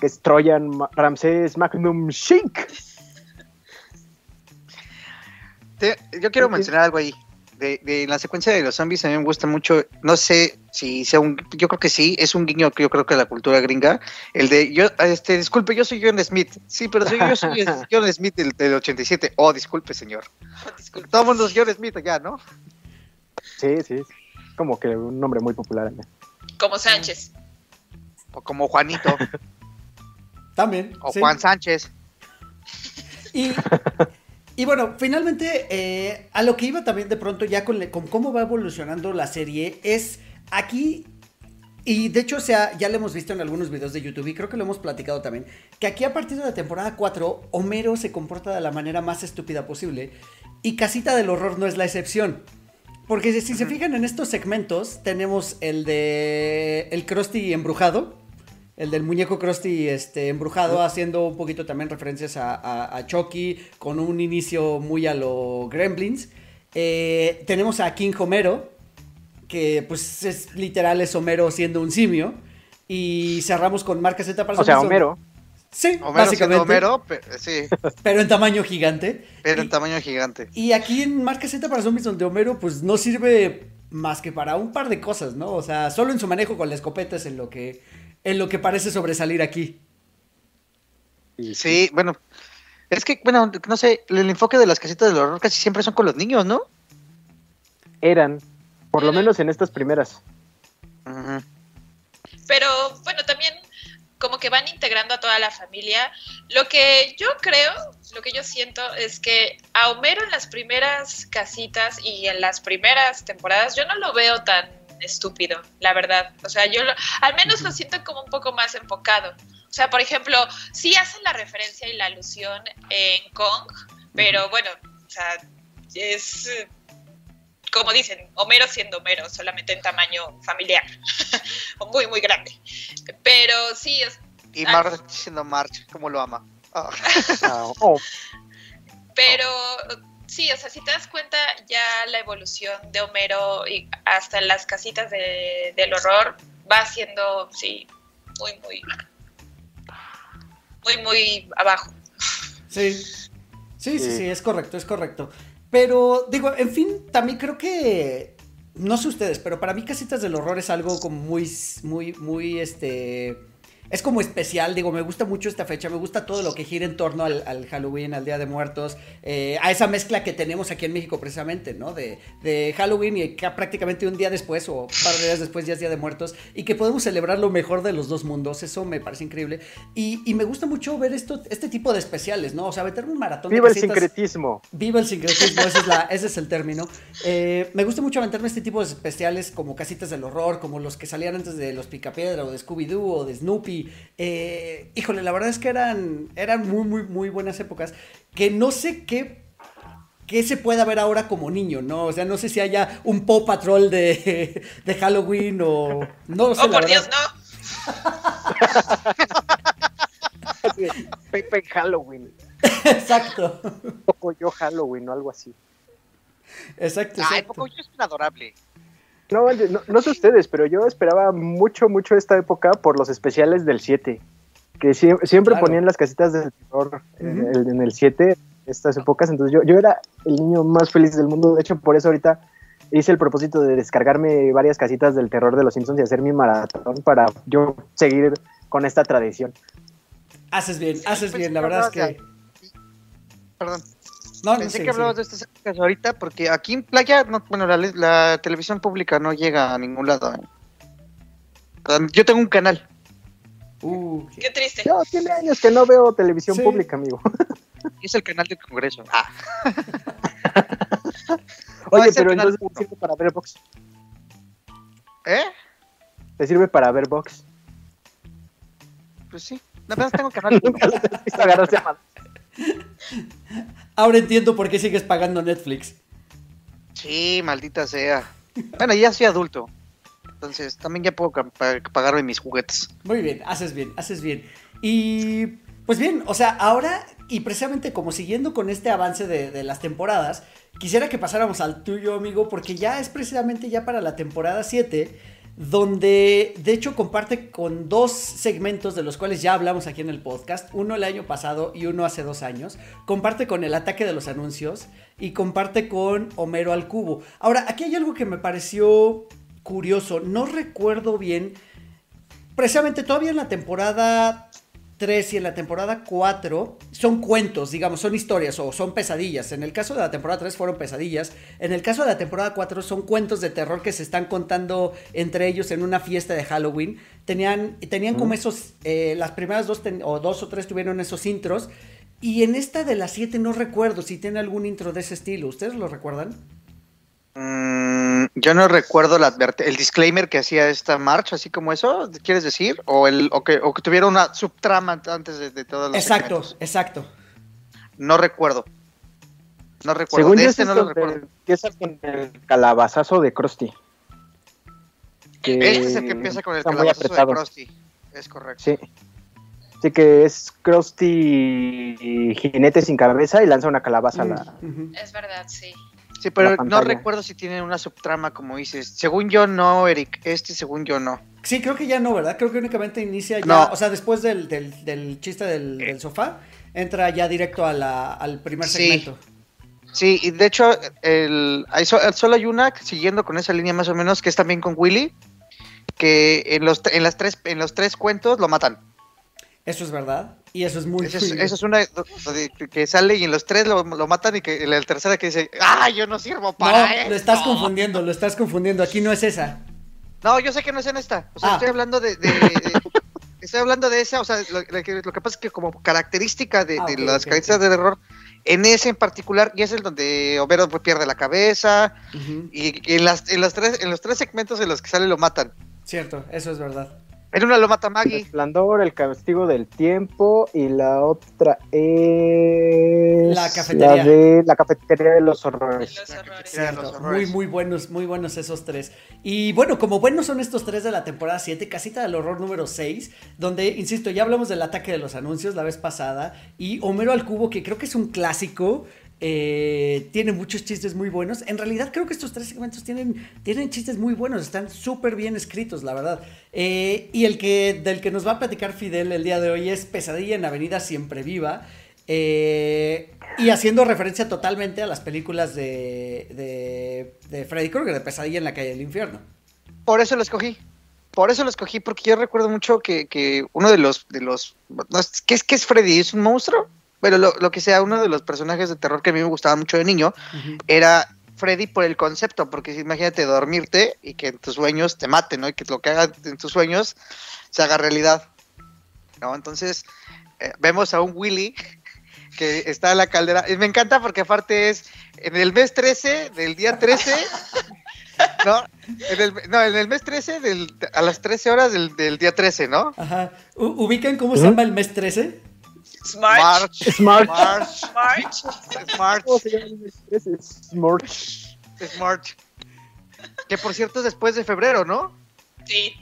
que es Trojan Ma- Ramsés Magnum. Te- yo quiero mencionar algo ahí. De, de la secuencia de los zombies a mí me gusta mucho, no sé si sea un, yo creo que sí, es un guiño que yo creo que la cultura gringa, el de, yo, este, disculpe, yo soy John Smith, sí, pero soy, yo soy [LAUGHS] John Smith del, del 87, oh, disculpe señor, disculpe. todo el mundo es John Smith allá, ¿no? Sí, sí, como que un nombre muy popular allá. Como Sánchez. O como Juanito, También. o sí. Juan Sánchez. Y, [LAUGHS] y bueno, finalmente, eh, a lo que iba también de pronto ya con, le- con cómo va evolucionando la serie, es aquí, y de hecho, o sea, ya lo hemos visto en algunos videos de YouTube y creo que lo hemos platicado también, que aquí a partir de la temporada 4, Homero se comporta de la manera más estúpida posible y Casita del Horror no es la excepción. Porque si se fijan en estos segmentos, tenemos el de el Krusty embrujado, el del muñeco Krusty este, embrujado, haciendo un poquito también referencias a, a- a Chucky, con un inicio muy a lo Gremlins. Eh, tenemos a King Homero, que pues es literal es Homero siendo un simio. Y cerramos con Marca Z para O sea, zombies. Homero. Sí, Homero básicamente. Homero, sí, [LAUGHS] Pero en tamaño gigante. pero Y- en tamaño gigante. y aquí en Marca Z para Zombies, donde Homero, pues no sirve más que para un par de cosas, ¿no? O sea, solo en su manejo con la escopeta es en lo que, en lo que parece sobresalir aquí. Sí, bueno, es que, bueno, no sé, el enfoque de las casitas del horror casi siempre son con los niños, ¿no? Eran, por lo menos en estas primeras. Pero bueno, también como que van integrando a toda la familia. Lo que yo creo, lo que yo siento es que a Homero en las primeras casitas y en las primeras temporadas yo no lo veo tan estúpido, la verdad. O sea, yo lo- al menos lo siento como un poco más enfocado. O sea, por ejemplo, sí hacen la referencia y la alusión en Kong, pero bueno, o sea, es como dicen, Homero siendo Homero, solamente en tamaño familiar, [LAUGHS] muy, muy grande. Pero sí, es- Y Ah. Marge siendo Marge, como lo ama. Ah. [LAUGHS] Ah, oh, pero sí, o sea, si te das cuenta, ya la evolución de Homero y hasta en las casitas de- del horror va siendo, sí, muy, muy, muy, muy abajo. Sí. Sí, sí, Sí. sí, es correcto, es correcto. Pero, digo, en fin, también creo que. No sé ustedes, pero para mí Casitas del Horror es algo como muy, muy, muy, este. Es como especial, digo, me gusta mucho esta fecha, me gusta todo lo que gira en torno al, al Halloween, al Día de Muertos, eh, a esa mezcla que tenemos aquí en México precisamente, ¿no? De, de Halloween y que prácticamente un día después o un par de días después ya es Día de Muertos y que podemos celebrar lo mejor de los dos mundos, eso me parece increíble. Y, y me gusta mucho ver esto, este tipo de especiales, ¿no? O sea, meterme un maratón de Viva el casitas- sincretismo. Viva el sincretismo, ese es, la- ese es el término. Eh, me gusta mucho aventarme este tipo de especiales como Casitas del Horror, como los que salían antes de Los Picapiedra o de Scooby-Doo o de Snoopy. Eh, híjole, la verdad es que eran, eran muy, muy, muy buenas épocas que no sé qué, qué se pueda ver ahora como niño, ¿no? O sea, no sé si haya un Paw Patrol de, de Halloween o... No lo sé, Oh, por. Dios, no. [LAUGHS] Pepe Halloween. Exacto, Poco yo Halloween o algo así. exacto, Ay, exacto. poco yo es adorable. No, no, no sé ustedes, pero yo esperaba mucho, mucho esta época por los especiales del 7. Que sie- siempre Claro. ponían las casitas del terror en, el, en el 7, estas épocas. Entonces yo, yo era el niño más feliz del mundo. De hecho, por eso ahorita hice el propósito de descargarme varias casitas del terror de los Simpsons y hacer mi maratón para yo seguir con esta tradición. Haces bien, haces pensé bien, la verdad es que... Perdón. No, no Pensé sé, que hablabas sí. de estas épocas ahorita porque aquí en playa, no, bueno, la, la televisión pública no llega a ningún lado. ¿eh? Yo tengo un canal. Uh, Qué triste. Yo tiene años que no veo televisión Sí. pública, amigo. [LAUGHS] es el canal del Congreso. Ah, [LAUGHS] Oye, pero entonces uno. te sirve para ver box. ¿Eh? Te sirve para ver box. Pues sí. La verdad tengo canal. [LAUGHS] Nunca los has visto agarrarse a. Ahora entiendo por qué sigues pagando Netflix. Sí, maldita sea. Bueno, ya soy adulto. Entonces también ya puedo pagarme mis juguetes. Muy bien, haces bien, haces bien. Y pues bien, o sea, ahora y precisamente como siguiendo con este avance de, de las temporadas, quisiera que pasáramos al tuyo, amigo, porque ya es precisamente ya para la temporada 7, donde de hecho comparte con dos segmentos de los cuales ya hablamos aquí en el podcast, uno el año pasado y uno hace dos años, comparte con el ataque de los anuncios y comparte con Homero al cubo. Ahora, aquí hay algo que me pareció curioso, no recuerdo bien, precisamente todavía en la temporada 3 y en la temporada 4 son cuentos, digamos, son historias o son pesadillas. En el caso de la temporada 3 fueron pesadillas. En el caso de la temporada 4 son cuentos de terror que se están contando entre ellos en una fiesta de Halloween. Tenían, tenían como esos, eh, las primeras dos o dos o tres tuvieron esos intros. Y en esta de las 7 no recuerdo si tiene algún intro de ese estilo. ¿Ustedes lo recuerdan? Mm, yo no recuerdo la el disclaimer que hacía esta marcha, así como eso, ¿quieres decir? O, el, o, que, o que tuviera una subtrama antes de, de todos los Exacto, segmentos. exacto. No recuerdo. No recuerdo. Según de yo, este no es lo recuerdo. empieza con el calabazazo de Krusty. Que Este es el que empieza con el calabazo de. Krusty. Es correcto. Sí. Sí, que es Krusty y jinete sin cabeza y lanza una calabaza a la... Mm. Es verdad, sí. Sí, pero no recuerdo si tienen una subtrama, como dices. Según yo, no, Eric. Este, según yo, no. Sí, creo que ya no, ¿verdad? Creo que únicamente inicia ya, No. o sea, después del, del, del chiste del, del sofá, entra ya directo a la, al primer Sí. segmento. Sí, y de hecho, el, hay so- solo hay una, siguiendo con esa línea más o menos, que es también con Willy, que en los, en las tres, en los tres cuentos lo matan. Eso es verdad. Y eso es muy Eso es, eso es una que sale y en los tres lo, lo matan y que en la tercera que dice, ¡ah, yo no sirvo para No, esto! lo estás confundiendo, lo estás confundiendo. Aquí no es esa. No, yo sé que no es en esta. O sea, Ah. estoy hablando de, de- de- [LAUGHS] estoy hablando de esa, o sea, lo, lo que, lo que pasa es que como característica de, Ah, de las ok, características de error, en ese en particular, y es el donde Homero pues, pierde la cabeza, y, y en, las, en, los tres, en los tres segmentos en los que sale lo matan. Cierto, eso es verdad. En una lo mata El Maggie. resplandor, el castigo del tiempo y la otra es... La cafetería. La de la cafetería de los horrores. Los horrores. Era los Cierto, muy, horrores. muy buenos, muy buenos esos tres. Y bueno, como buenos son estos tres de la temporada 7, Casita del Horror número 6, donde, insisto, ya hablamos del ataque de los anuncios la vez pasada, y Homero al Cubo, que creo que es un clásico, eh, tiene muchos chistes muy buenos. En realidad creo que estos tres segmentos tienen, tienen chistes muy buenos, están súper bien escritos, la verdad. Eh, y el que, del que nos va a platicar Fidel el día de hoy es Pesadilla en Avenida Siempre Viva. eh, y haciendo referencia totalmente a las películas de, de, de Freddy Krueger, de Pesadilla en la calle del infierno. Por eso lo escogí. Por eso lo escogí, porque yo recuerdo mucho que, que uno de los, de los, ¿qué es, qué es Freddy? ¿Es un monstruo? Pero lo, lo que sea, uno de los personajes de terror que a mí me gustaba mucho de niño era Freddy por el concepto, porque imagínate dormirte y que en tus sueños te maten, ¿no? Y que lo que haga en tus sueños se haga realidad, ¿no? Entonces, eh, vemos a un Willy [LAUGHS] que está en la caldera, y me encanta porque aparte es en el mes 13, del día 13, [LAUGHS] ¿no? En el, no, en el mes 13, del, a las 13 horas del, del día 13, ¿no? Ajá. ¿Ubican cómo se llama el mes 13? Smart. March, Smart. March, March. March. ¿Cómo se llama el mes? Es Smorch. Smart. Que por cierto es después de febrero, ¿no? Sí.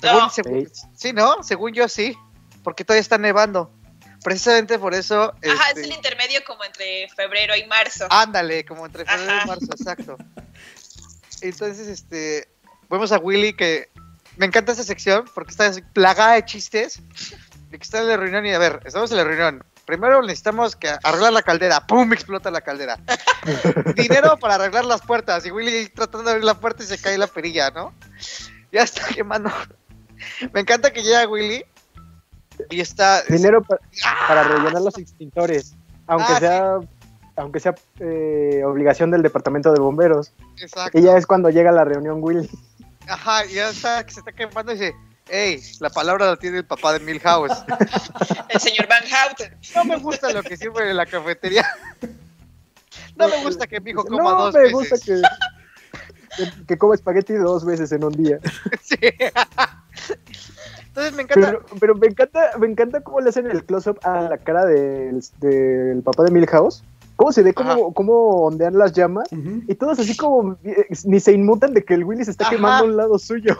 Según- No. según- sí, ¿no? Según yo sí. Porque todavía está nevando. Precisamente por eso. Ajá, este, es el intermedio como entre febrero y marzo. Ándale, como entre febrero Ajá. y marzo, exacto. Entonces, este. Vemos a Willy que. Me encanta esa sección porque está así plagada de chistes. De que está en la reunión y a ver, estamos en la reunión. Primero necesitamos que arreglar la caldera. ¡Pum! Explota la caldera. [LAUGHS] Dinero para arreglar las puertas. Y Willy tratando de abrir la puerta y se cae la perilla, ¿no? Ya está quemando. Me encanta que llega Willy y está. Dinero pa- ¡Ah! para rellenar los extintores. Aunque Ah, sea, aunque sea eh, obligación del departamento de bomberos. Exacto. Y ya es cuando llega la reunión Willy. Ajá, ya está, que se está quemando y dice, hey, la palabra la tiene el papá de Milhouse. [LAUGHS] El señor Van Houten. No me gusta lo que sirve en la cafetería. No me gusta que mi hijo coma no dos me gusta que, que, que coma espagueti dos veces en un día. [LAUGHS] Sí. Entonces me encanta. Pero, pero me encanta, me encanta cómo le hacen el close-up a la cara del, del papá de Milhouse cómo se ve cómo, cómo ondean las llamas y todos así como eh, ni se inmutan de que el Willy se está quemando a un lado suyo.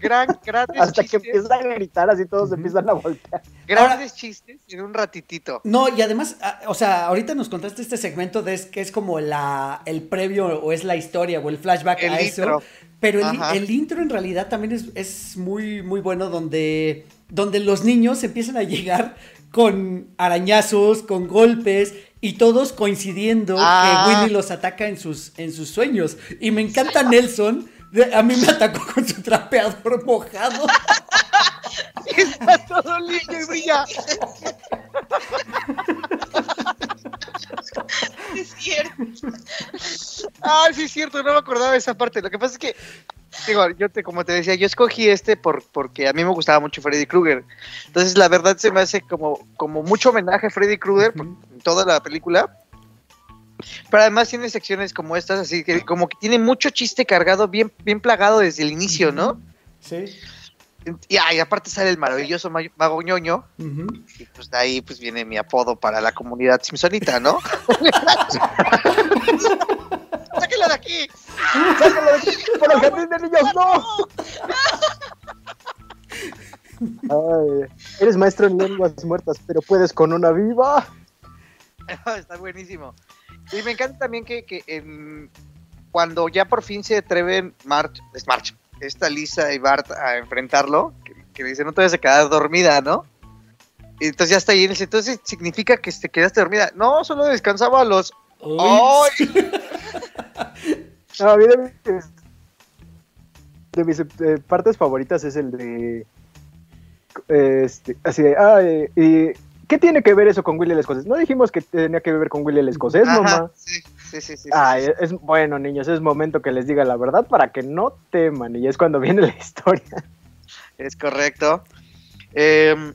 Gran, [LAUGHS] grandes Hasta chistes. que empieza a gritar así todos empiezan a voltear. Grandes chistes en un ratitito. No, y además, ah, o sea, ahorita nos contaste este segmento de es, que es como la, el previo o es la historia o el flashback El a intro. eso. Pero el, el intro en realidad también es, es muy, muy bueno donde, donde los niños empiezan a llegar con arañazos, con golpes y todos coincidiendo Ah. que Willy los ataca en sus, en sus sueños. Y me encanta Nelson. A mí me atacó con su trapeador mojado. [LAUGHS] Está todo lindo y brilla. [LAUGHS] Es cierto. Ah, sí, es cierto, no me acordaba de esa parte. Lo que pasa es que, digo, yo te, como te decía, yo escogí este por, porque a mí me gustaba mucho Freddy Krueger. Entonces, la verdad se me hace como, como mucho homenaje a Freddy Krueger en toda la película. Pero además tiene secciones como estas, así que como que tiene mucho chiste cargado, bien, bien plagado desde el inicio, ¿no? Sí. Y, ah, y aparte sale el maravilloso ma- mago ñoño, y pues de ahí pues viene mi apodo para la comunidad simpsonita, ¿no? [LAUGHS] ¡Sáquenlo de aquí! ¡Sácalo de aquí! ¡Por el jardín de niños, no! Ay, eres maestro en lenguas muertas, pero puedes con una viva. [LAUGHS] Está buenísimo. Y me encanta también que, que en- cuando ya por fin se atreven March, es March, esta Lisa y Bart a enfrentarlo, que, que le dicen no te vayas a quedar dormida, ¿no? Y entonces ya está ahí, y dice, entonces significa que te quedaste dormida. No, solo descansaba a los... ¡Ay! [LAUGHS] No, a mí de mis, de mis, eh, partes favoritas es el de. Este, así de. Ah, eh, y, ¿Qué tiene que ver eso con Willy el Escocés? No dijimos que tenía que ver con Willy el Escocés, Ajá, mamá. sí, sí, sí, sí, Ay, sí, es bueno, niños, es momento que les diga la verdad para que no teman. Y es cuando viene [LAUGHS] la historia. es correcto. Eh,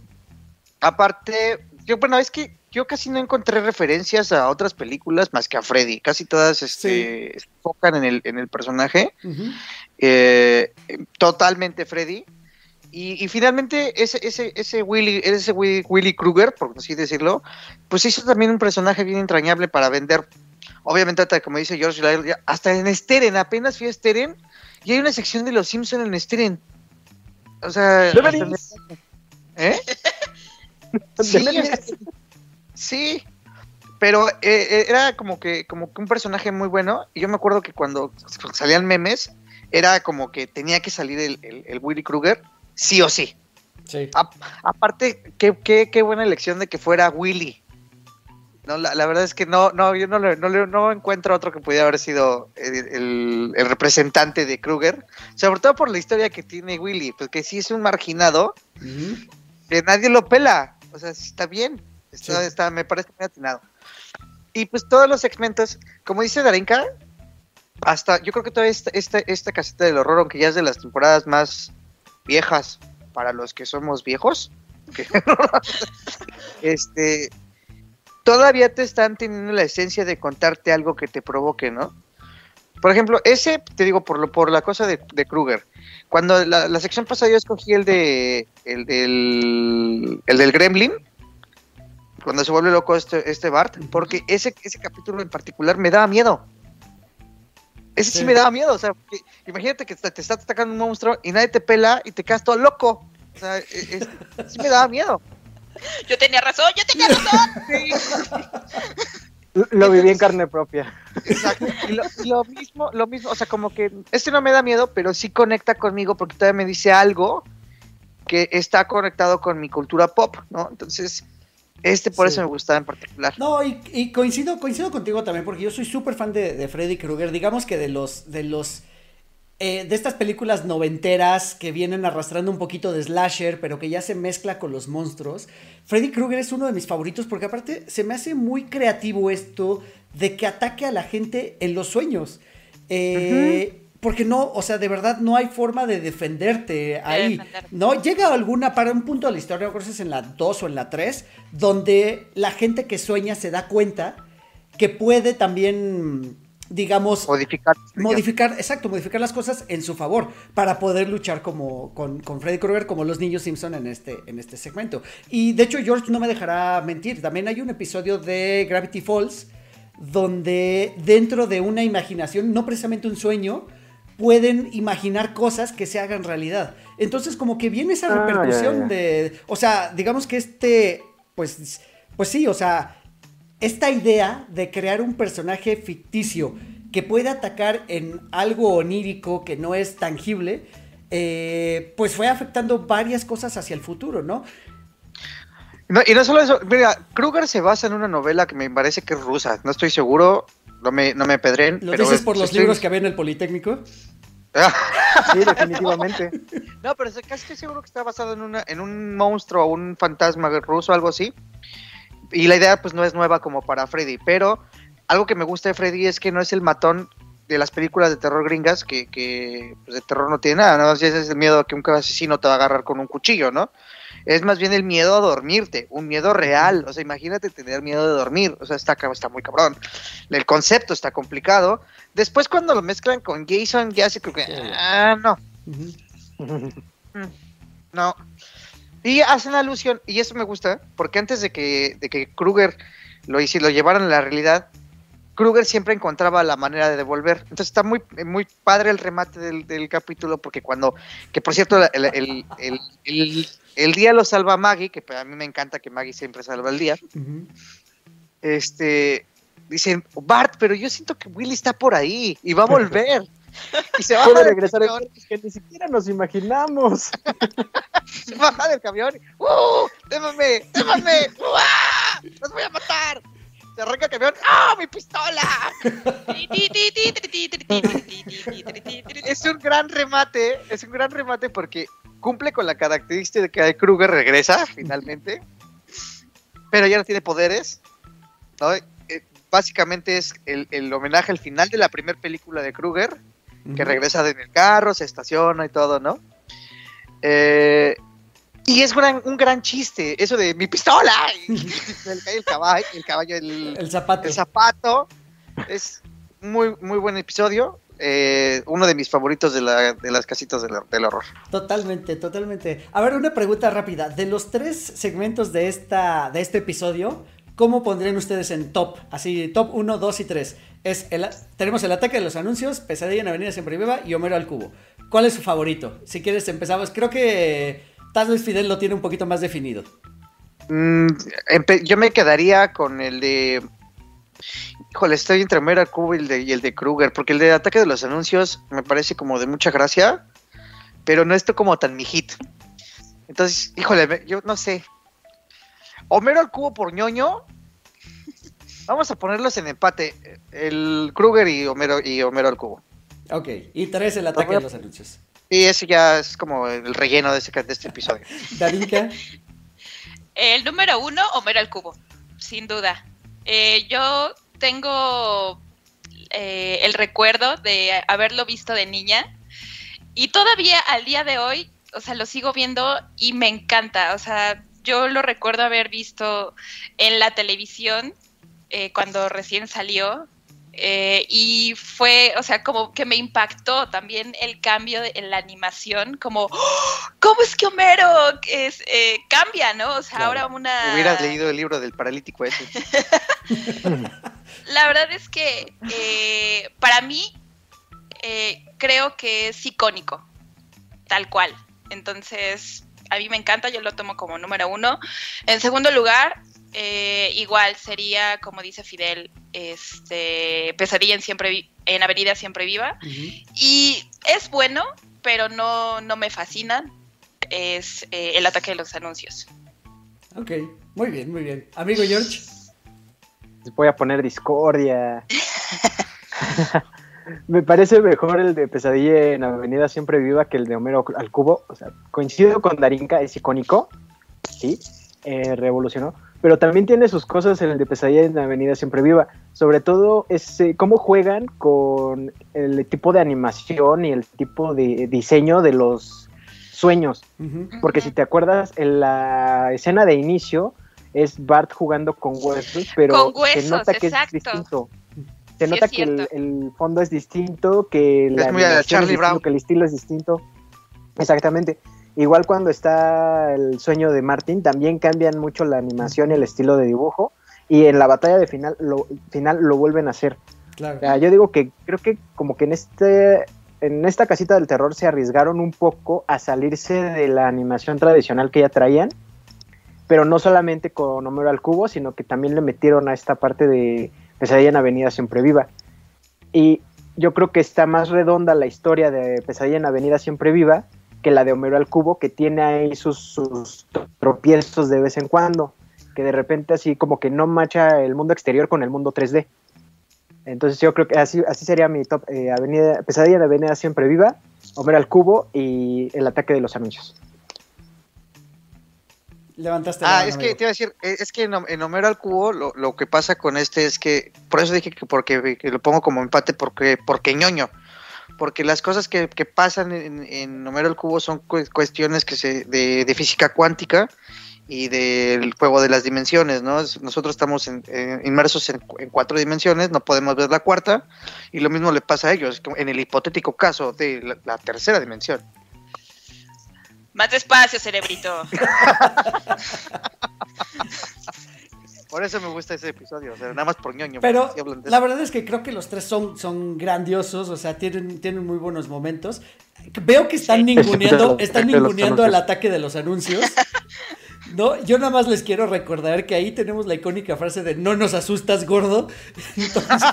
aparte, yo, bueno, es que yo casi no encontré referencias a otras películas más que a Freddy. Casi todas este, se enfocan en el, en el personaje. Eh, totalmente Freddy. Y, y finalmente ese, ese, ese Willy, ese Willy, Willy Krueger, por así decirlo, pues hizo también un personaje bien entrañable para vender. Obviamente, hasta como dice George, hasta en Steren, apenas fui a Steren, y hay una sección de los Simpson en Steren. O sea. ¿eh? [LAUGHS] Sí, sí, pero eh, eh, era como que, como que un personaje muy bueno. Y yo me acuerdo que cuando salían memes, era como que tenía que salir el, el- el Willy Krueger, sí o sí. Sí. A- aparte, qué, qué, qué buena elección de que fuera Willy. No, la, la verdad es que no, no, yo no, le- no, no encuentro otro que pudiera haber sido el, el- el representante de Krueger. Sobre todo por la historia que tiene Willy, porque sí es un marginado que nadie lo pela. O sea, está bien. Está, Sí. está- me parece muy atinado. Y pues todos los segmentos, como dice Darinka, hasta yo creo que toda esta, esta, esta caseta del horror, aunque ya es de las temporadas más viejas para los que somos viejos, [LAUGHS] [LAUGHS] este, todavía te están teniendo la esencia de contarte algo que te provoque, ¿no? Por ejemplo, ese, te digo, por, lo, por la cosa de, de Kruger. Cuando la, la sección pasada yo escogí el de el del, el del Gremlin, cuando se vuelve loco este, este Bart, porque ese, ese capítulo en particular me daba miedo. Ese sí, Sí. me daba miedo, o sea, imagínate que te, te está atacando un monstruo y nadie te pela y te quedas todo loco. O sea, e- es- sí me daba miedo. Yo tenía razón, yo tenía razón. Lo viví en carne propia. Exacto. Y lo, mismo, lo mismo, o sea, como que este no me da miedo, pero sí conecta conmigo porque todavía me dice algo que está conectado con mi cultura pop, ¿no? Entonces, este por Sí. eso me gustaba en particular. No, y, y coincido, coincido contigo también, porque yo soy súper fan de, de Freddy Krueger. Digamos que de los, de los, eh, de estas películas noventeras que vienen arrastrando un poquito de slasher, pero que ya se mezcla con los monstruos. Freddy Krueger es uno de mis favoritos porque aparte se me hace muy creativo esto de que ataque a la gente en los sueños. Eh, Porque no, o sea, de verdad no hay forma de defenderte ahí. ¿No? Llega alguna, para un punto de la historia, creo que es en la 2 o en la 3, donde la gente que sueña se da cuenta que puede también, digamos, Modificar. modificar, exacto, modificar las cosas en su favor para poder luchar como con, con Freddy Krueger como los niños Simpson en este, en este segmento. Y de hecho George no me dejará mentir, también hay un episodio de Gravity Falls donde dentro de una imaginación, no precisamente un sueño, pueden imaginar cosas que se hagan realidad. Entonces como que viene esa Ah, repercusión de, o sea, digamos que este, pues, pues sí, o sea, esta idea de crear un personaje ficticio que pueda atacar en algo onírico que no es tangible, eh, pues fue afectando varias cosas hacia el futuro, ¿no? No, y no solo eso, mira, Kruger se basa en una novela que me parece que es rusa, no estoy seguro, no me, no me pedren. ¿Lo pero dices por los estoy- libros que había en el Politécnico? [LAUGHS] Sí, definitivamente. No, pero casi estoy seguro que está basado en, una, en un monstruo o un fantasma ruso, algo así. Y la idea pues no es nueva como para Freddy, pero algo que me gusta de Freddy es que no es el matón de las películas de terror gringas, que, que pues, de terror no tiene nada, ¿no? Ese es el miedo a que un asesino te va a agarrar con un cuchillo, ¿no? Es más bien el miedo a dormirte, un miedo real, o sea, imagínate tener miedo de dormir, o sea, está, está muy cabrón. El concepto está complicado. Después cuando lo mezclan con Jason, ya se creo que, ah, no, Ujú. no. Y hacen alusión, y eso me gusta, porque antes de que, de que Kruger lo, hici- lo llevaran a la realidad, Kruger siempre encontraba la manera de devolver. Entonces está muy, muy padre el remate del, del capítulo, porque cuando, que por cierto, el, el, el- el- día lo salva Maggie, que a mí me encanta que Maggie siempre salva el día, este, dicen, Bart, pero yo siento que Willy está por ahí y va a volver. Y se baja del regresar camión, que ni siquiera nos imaginamos. [LAUGHS] se baja del camión. ¡Uh! ¡Démame! ¡Démame! ¡Uah! ¡Los voy a matar! Se arranca el camión. ¡Ah! ¡Mi pistola! Es un gran remate. Es un gran remate porque cumple con la característica de que Kruger regresa finalmente. Pero ya no tiene poderes. ¿no? Eh, Básicamente es el, el homenaje al final de la primera película de Kruger. Que regresa en el carro, se estaciona y todo, ¿no? Eh, y es gran- un gran chiste, eso de mi pistola, [LAUGHS] el caballo, el caballo, el, El zapato. el zapato, es muy, muy buen episodio, eh, uno de mis favoritos de, la- de las casitas del, del horror. Totalmente, totalmente. A ver, una pregunta rápida. De los tres segmentos de, esta, de este episodio, ¿cómo pondrían ustedes en top? Así, top 1, 2 y 3. Es el, tenemos el ataque de los anuncios, Pesadilla en Avenida Siempre Viva y Homero al Cubo. ¿Cuál es su favorito? Si quieres empezamos. Creo que tal vez Fidel lo tiene un poquito más definido. Mm, yo me quedaría con el de... Híjole, estoy entre Mera Cubo y el, de, Kruger, porque el de Ataque de los Anuncios me parece como de mucha gracia, pero no esto como tan mi hit. Entonces, híjole, yo no sé. Homero al cubo por ñoño. Vamos a ponerlos en empate. El Kruger y Homero, y Homero al cubo. Ok, y 3 el ataque de los anuncios. Y ese ya es como el relleno de, ese, de este episodio. [LAUGHS] Darinka, El número uno, Homero al cubo, sin duda. Eh, yo tengo eh, el recuerdo de haberlo visto de niña y todavía al día de hoy, o sea, lo sigo viendo y me encanta. O sea, yo lo recuerdo haber visto en la televisión eh, cuando recién salió. eh, y fue, o sea, como que me impactó también el cambio de- en la animación, como, ¡Oh! ¿cómo es que Homero es, eh, cambia, no? O sea, Claro. ahora una... Hubieras leído el libro del paralítico ese. [LAUGHS] La verdad es que eh, para mí creo que es icónico, tal cual. Entonces, a mí me encanta, yo lo tomo como número uno. En segundo lugar, eh, igual sería, como dice Fidel, este, Pesadilla en, siempre, en Avenida Siempre Viva. Y es bueno, pero no, no me fascina. Es eh, el ataque de los anuncios. Ok, muy bien, muy bien. Amigo George. Voy a poner discordia. [LAUGHS] Me parece mejor el de Pesadilla en Avenida Siempre Viva que el de Homero al Cubo. O sea, coincido con Darinka, es icónico. Sí, eh, revolucionó. Pero también tiene sus cosas en el de Pesadilla en Avenida Siempre Viva. Sobre todo, es eh, cómo juegan con el tipo de animación y el tipo de diseño de los sueños. Porque si te acuerdas, en la escena de inicio es Bart jugando con huesos, pero Con huesos, se nota que exacto. es distinto. Se Sí, nota es que el, fondo es distinto, que la Es muy animación Charlie es distinto, Brown. que el estilo es distinto. Exactamente. Igual cuando está el sueño de Martin, también cambian mucho la animación y el estilo de dibujo. y en la batalla de final lo, final lo vuelven a hacer. Claro. yo digo que creo que como que en este en esta casita del terror se arriesgaron un poco a salirse de la animación tradicional que ya traían, pero no solamente con Homero al cubo, sino que también le metieron a esta parte de Pesadilla en Avenida Siempre Viva. Y yo creo que está más redonda la historia de Pesadilla en Avenida Siempre Viva que la de Homero al cubo, que tiene ahí sus, sus tropiezos de vez en cuando, que de repente así como que no macha el mundo exterior con el mundo 3D. Entonces yo creo que así, sería mi top. Eh, Avenida, Pesadilla de Avenida Siempre Viva, Homero al Cubo y El Ataque de los Anuncios. Levantaste Ah, es que te iba a decir, eh, es que en, Homero al Cubo lo, lo, que pasa con este es que, por eso dije que porque que lo pongo como empate, porque, porque ñoño. Porque las cosas que, que pasan en, en, Homero al Cubo son cuestiones que se, de, de física cuántica y del juego de las dimensiones, ¿no? Nosotros estamos en, inmersos en, en, cuatro dimensiones, no podemos ver la cuarta, y lo mismo le pasa a ellos, en el hipotético caso de la, la tercera dimensión. Más despacio, cerebrito. [LAUGHS] Por eso me gusta ese episodio, o sea, nada más por ñoño. Pero la verdad es que creo que los tres son, son grandiosos, o sea, tienen, tienen muy buenos momentos. Veo que están sí. ninguneando, están ninguneando el ataque de los anuncios. No, yo nada más les quiero recordar que ahí tenemos la icónica frase de no nos asustas, gordo. [LAUGHS] Entonces,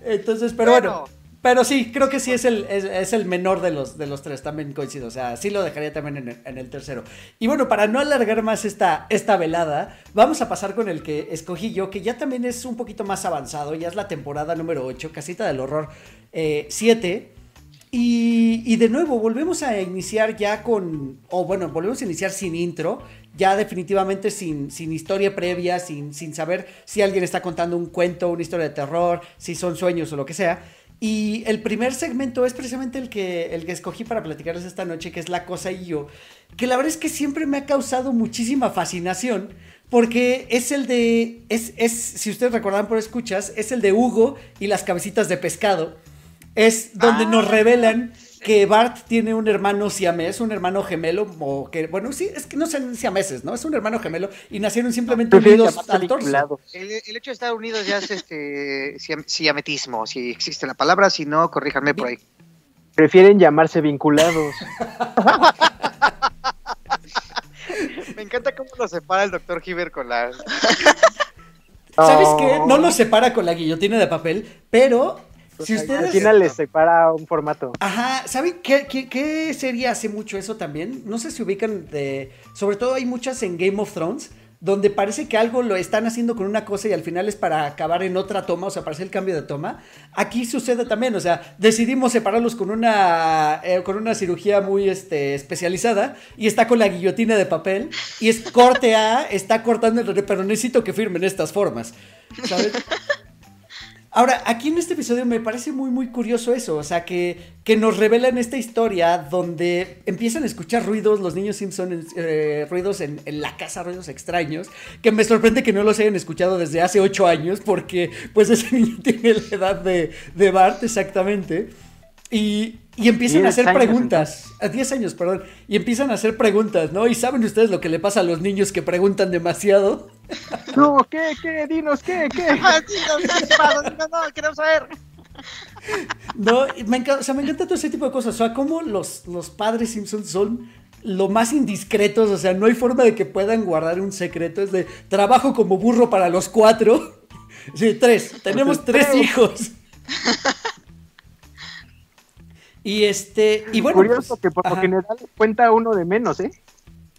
[LAUGHS] entonces pero bueno. bueno. Pero sí, creo que sí es el, es, el menor de los, de los tres, también coincido. O sea, sí lo dejaría también en el, en el, tercero. Y bueno, para no alargar más esta, esta velada, vamos a pasar con el que escogí yo, que ya también es un poquito más avanzado. Ya es la temporada número 8, Casita del Horror eh, 7. Y, y, de nuevo, volvemos a iniciar ya con, o bueno, volvemos a iniciar sin intro, ya definitivamente sin, sin historia previa, sin, sin saber si alguien está contando un cuento, una historia de terror, si son sueños o lo que sea. Y el primer segmento es precisamente el que, el que escogí para platicarles esta noche, que es La Cosa y yo, que la verdad es que siempre me ha causado muchísima fascinación, porque es el de, es, es si ustedes recordan por escuchas, es el de Hugo y las cabecitas de pescado. Es donde ah. nos revelan que Bart tiene un hermano siamés, un hermano gemelo, o que, bueno, sí, es que no sean siameses, ¿no? Es un hermano gemelo y nacieron simplemente unidos al torso. El, el, hecho de estar unidos ya es este siametismo, si existe la palabra, si no, corríjanme por ahí. Prefieren llamarse vinculados. [LAUGHS] Me encanta cómo lo separa el doctor Hiver con la... ¿Sabes qué? No lo separa con la guillotina de papel, pero si ustedes... Al final les separa un formato. Ajá, ¿saben qué, qué, qué, serie hace mucho eso también? No sé si ubican de... Sobre todo hay muchas en Game of Thrones, donde parece que algo lo están haciendo con una cosa y al final es para acabar en otra toma, o sea, para hacer el cambio de toma. Aquí sucede también, o sea, decidimos separarlos con una, eh, con una cirugía muy este, especializada y está con la guillotina de papel y es corte A, está cortando el pero necesito que firmen estas formas, ¿sabes? [LAUGHS] Ahora, aquí en este episodio me parece muy, muy curioso eso, o sea, que, que nos revelan esta historia donde empiezan a escuchar ruidos, los niños Simpson, eh, ruidos en, en, la casa, ruidos extraños, que me sorprende que no los hayan escuchado desde hace ocho años, porque pues ese [LAUGHS] niño tiene la edad de, de Bart exactamente. Y, y empiezan a hacer años, preguntas. A 10 años, perdón. Y empiezan a hacer preguntas, ¿no? Y saben ustedes lo que le pasa a los niños que preguntan demasiado. [LAUGHS] No, ¿qué? ¿Qué? Dinos, ¿qué? ¿Qué? [LAUGHS] no, no, queremos saber. [LAUGHS] No, me encanta, o sea, me encanta todo ese tipo de cosas. O sea, cómo los, los padres Simpson son lo más indiscretos. O sea, no hay forma de que puedan guardar un secreto. Es de trabajo como burro para los cuatro. Sí, tres. Tenemos tres hijos. Y este, y bueno. Curioso pues, que por ajá. lo general cuenta uno de menos, ¿eh?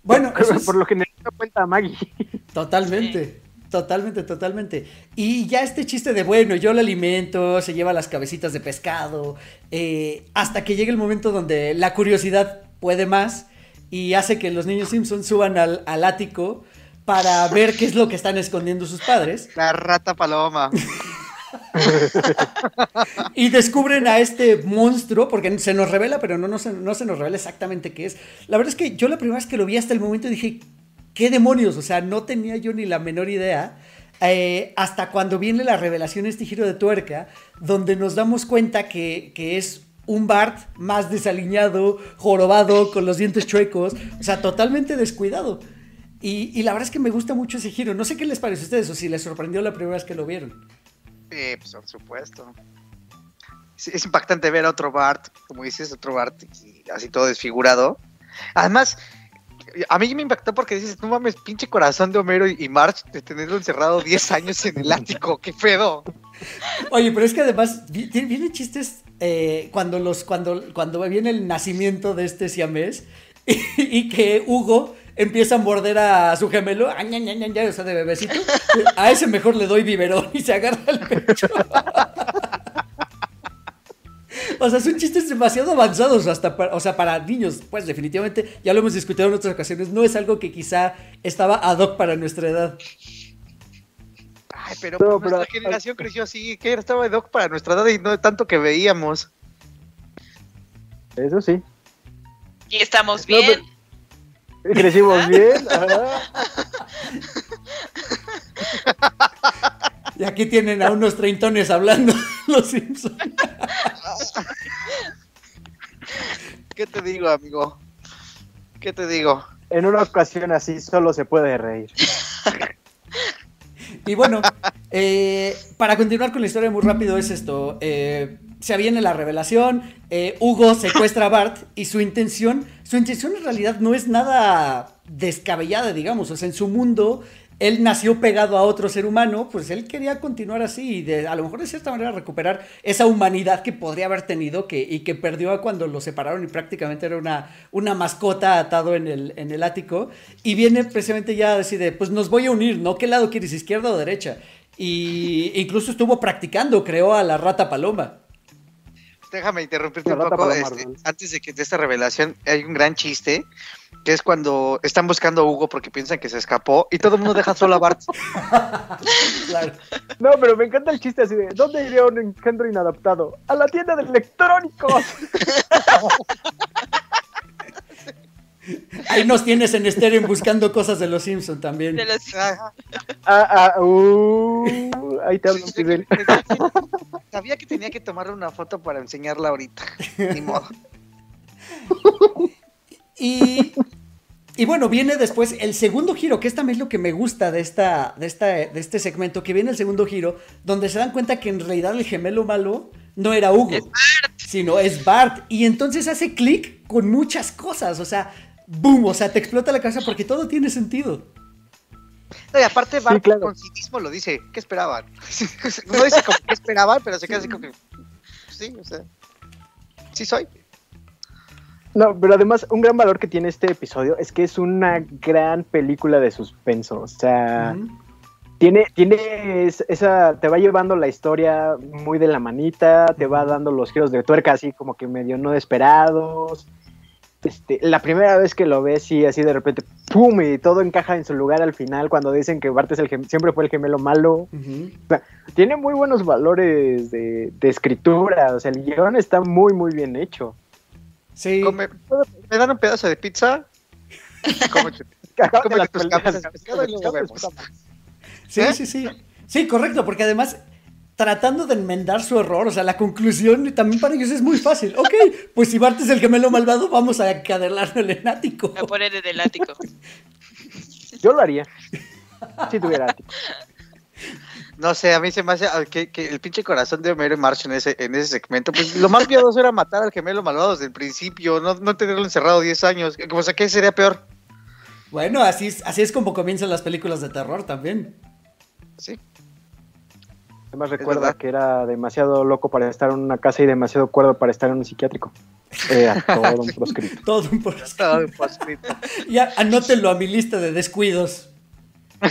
Bueno, [LAUGHS] por, es... por lo general cuenta Maggie. [LAUGHS] Totalmente. Sí. Totalmente, totalmente. Y ya este chiste de, bueno, yo lo alimento, se lleva las cabecitas de pescado, eh, hasta que llegue el momento donde la curiosidad puede más y hace que los niños Simpson suban al, al ático para ver qué es lo que están escondiendo sus padres. La rata paloma. [LAUGHS] y descubren a este monstruo, porque se nos revela, pero no, no, se, no se nos revela exactamente qué es. La verdad es que yo la primera vez que lo vi hasta el momento dije, ¿qué demonios? O sea, no tenía yo ni la menor idea. Eh, hasta cuando viene la revelación, este giro de tuerca, donde nos damos cuenta que, que es un Bart más desaliñado, jorobado, con los dientes chuecos, o sea, totalmente descuidado. Y, y la verdad es que me gusta mucho ese giro. No sé qué les parece a ustedes o si les sorprendió la primera vez que lo vieron. Sí, pues por supuesto. Es, es impactante ver a otro Bart, como dices, otro Bart y así todo desfigurado. Además, a mí me impactó porque dices, no mames, pinche corazón de Homero y Marge de tenerlo encerrado 10 años en el ático, [LAUGHS] qué pedo. Oye, pero es que además vi- tiene- vienen chistes eh, cuando los cuando cuando viene el nacimiento de este siamés [LAUGHS] y, y que Hugo empieza a morder a su gemelo, ah, ña, ña, ña, ña, o sea, de bebecito. A ese mejor le doy biberón y se agarra el pecho. O sea, son chistes demasiado avanzados hasta para, o sea, para niños, pues definitivamente, ya lo hemos discutido en otras ocasiones, no es algo que quizá estaba ad hoc para nuestra edad. Ay, pero, No, pues, nuestra pero- generación creció así, que estaba de doc para nuestra edad y no tanto que veíamos. Eso sí. Y estamos No, bien. Crecimos bien. ajá. Y aquí tienen a unos treintones hablando los Simpsons. ¿Qué te digo, amigo? ¿Qué te digo? En una ocasión así solo se puede reír. Y bueno, eh, para continuar con la historia muy rápido es esto. eh, se viene la revelación, eh, Hugo secuestra a Bart y su intención, su intención en realidad no es nada descabellada, digamos. O sea, en su mundo, él nació pegado a otro ser humano, pues él quería continuar así y a lo mejor de cierta manera recuperar esa humanidad que podría haber tenido que, y que perdió cuando lo separaron y prácticamente era una, una mascota atado en el, en el ático. Y viene precisamente ya a decir, de, pues nos voy a unir, ¿no? ¿Qué lado quieres, izquierda o derecha? Y incluso estuvo practicando, creó a la rata paloma. Déjame interrumpirte un poco. este, antes de que de esta revelación, hay un gran chiste que es cuando están buscando a Hugo porque piensan que se escapó y todo el mundo deja solo a Bart. [LAUGHS] Claro. No, pero me encanta el chiste así de ¿dónde iría un engendro inadaptado? A la tienda de electrónicos. [LAUGHS] Ahí nos tienes en estéreo buscando cosas de los Simpson también. De los- Ajá. Ah, ah, uh, ahí te hablo, Fidel. [LAUGHS] Sabía que tenía que tomarle una foto para enseñarla ahorita. Ni modo. Y, y bueno, viene después el segundo giro, que es también lo que me gusta de, esta, de, esta, de este segmento, que viene el segundo giro, donde se dan cuenta que en realidad el gemelo malo no era Hugo, Es Bart. sino es Bart. Y entonces hace clic con muchas cosas, o sea, boom, o sea, te explota la cabeza porque todo tiene sentido. No, y aparte Bart claro. con sí mismo lo dice. ¿Qué esperaban? [LAUGHS] No dice como que esperaban, pero se queda así como que... Sí, o sea... Sí soy. No, pero además un gran valor que tiene este episodio es que es una gran película de suspenso. O sea, tiene, tiene es- esa, te va llevando la historia muy de la manita, te va dando los giros de tuerca así como que medio no esperados. Este, la primera vez que lo ves, sí, así de repente, ¡pum! Y todo encaja en su lugar al final cuando dicen que Bart es el siempre fue el gemelo malo. Tiene muy buenos valores de, de escritura, o sea, el guion está muy, muy bien hecho. Sí. Come- ¿Me dan un pedazo de pizza? Cómete las tus cabezas pescado y luego vemos. Sí, ¿Eh? sí, sí. Sí, correcto, porque además tratando de enmendar su error, o sea, la conclusión también para ellos es muy fácil. Ok, pues si Bart es el gemelo malvado, vamos a encadenarlo en el ático. A poner en el ático. Yo lo haría. Si tuviera ático. No sé, a mí se me hace ah, que, que el pinche corazón de Homero y March en ese, en ese segmento, pues lo más piadoso era matar al gemelo malvado desde el principio, no, no tenerlo encerrado 10 años. O sea, ¿qué sería peor? Bueno, así es, así es como comienzan las películas de terror también. Sí. Además recuerda que era demasiado loco para estar en una casa y demasiado cuerdo para estar en un psiquiátrico. Era [LAUGHS] todo un proscrito. Todo un por- Todo por escrito. [LAUGHS] Ya anótenlo a mi lista de descuidos. [LAUGHS]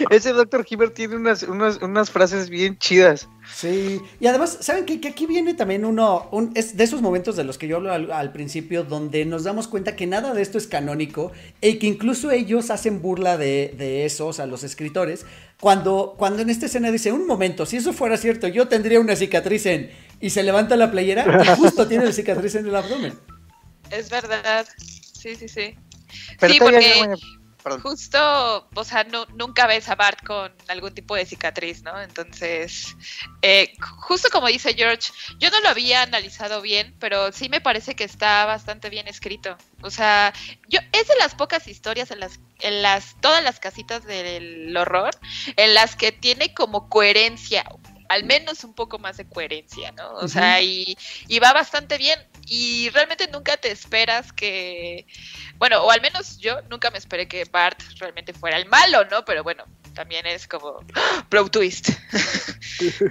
[LAUGHS] Ese Dr. Hibbert tiene unas, unas, unas frases bien chidas. Sí, y además, ¿saben qué? Que aquí viene también uno, un, es de esos momentos de los que yo hablo al, al principio, donde nos damos cuenta que nada de esto es canónico y que incluso ellos hacen burla de, de eso, o sea, los escritores, cuando, cuando en esta escena dice, un momento, si eso fuera cierto, yo tendría una cicatriz en, y se levanta la playera y justo tiene la cicatriz en el abdomen. Es verdad. Sí, sí, sí. Pero sí, todavía porque perdón. Justo, o sea, no, nunca ves a Bart con algún tipo de cicatriz, ¿no? Entonces, eh, justo como dice George, yo no lo había analizado bien, pero sí me parece que está bastante bien escrito. O sea, yo es de las pocas historias en las, en las, todas las casitas del horror, en las que tiene como coherencia, al menos un poco más de coherencia, ¿no? O sea, y, y va bastante bien. Y realmente nunca te esperas que, bueno, o al menos yo nunca me esperé que Bart realmente fuera el malo, ¿no? Pero bueno, también es como pro twist. [LAUGHS]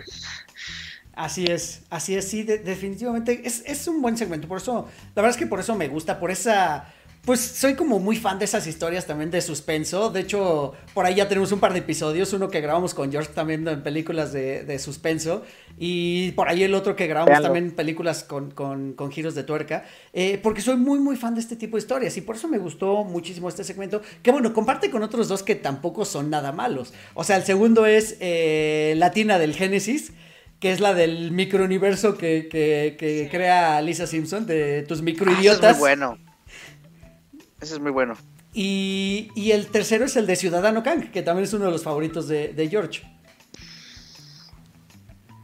Así es, así es, sí, de- definitivamente es, es un buen segmento, por eso, la verdad es que por eso me gusta, por esa, pues soy como muy fan de esas historias también de suspenso, de hecho, por ahí ya tenemos un par de episodios, uno que grabamos con George también en películas de, de suspenso, y por ahí el otro que grabamos también películas con, con- con giros de tuerca, eh, porque soy muy, muy fan de este tipo de historias, y por eso me gustó muchísimo este segmento, que bueno, comparte con otros dos que tampoco son nada malos, o sea, el segundo es eh, Latina del Génesis, que es la del microuniverso que, que, que Sí. crea Lisa Simpson, de tus Ah, microidiotas. es muy bueno. Ese es muy bueno. y, y el tercero es el de Ciudadano Kang, que también es uno de los favoritos de, de George.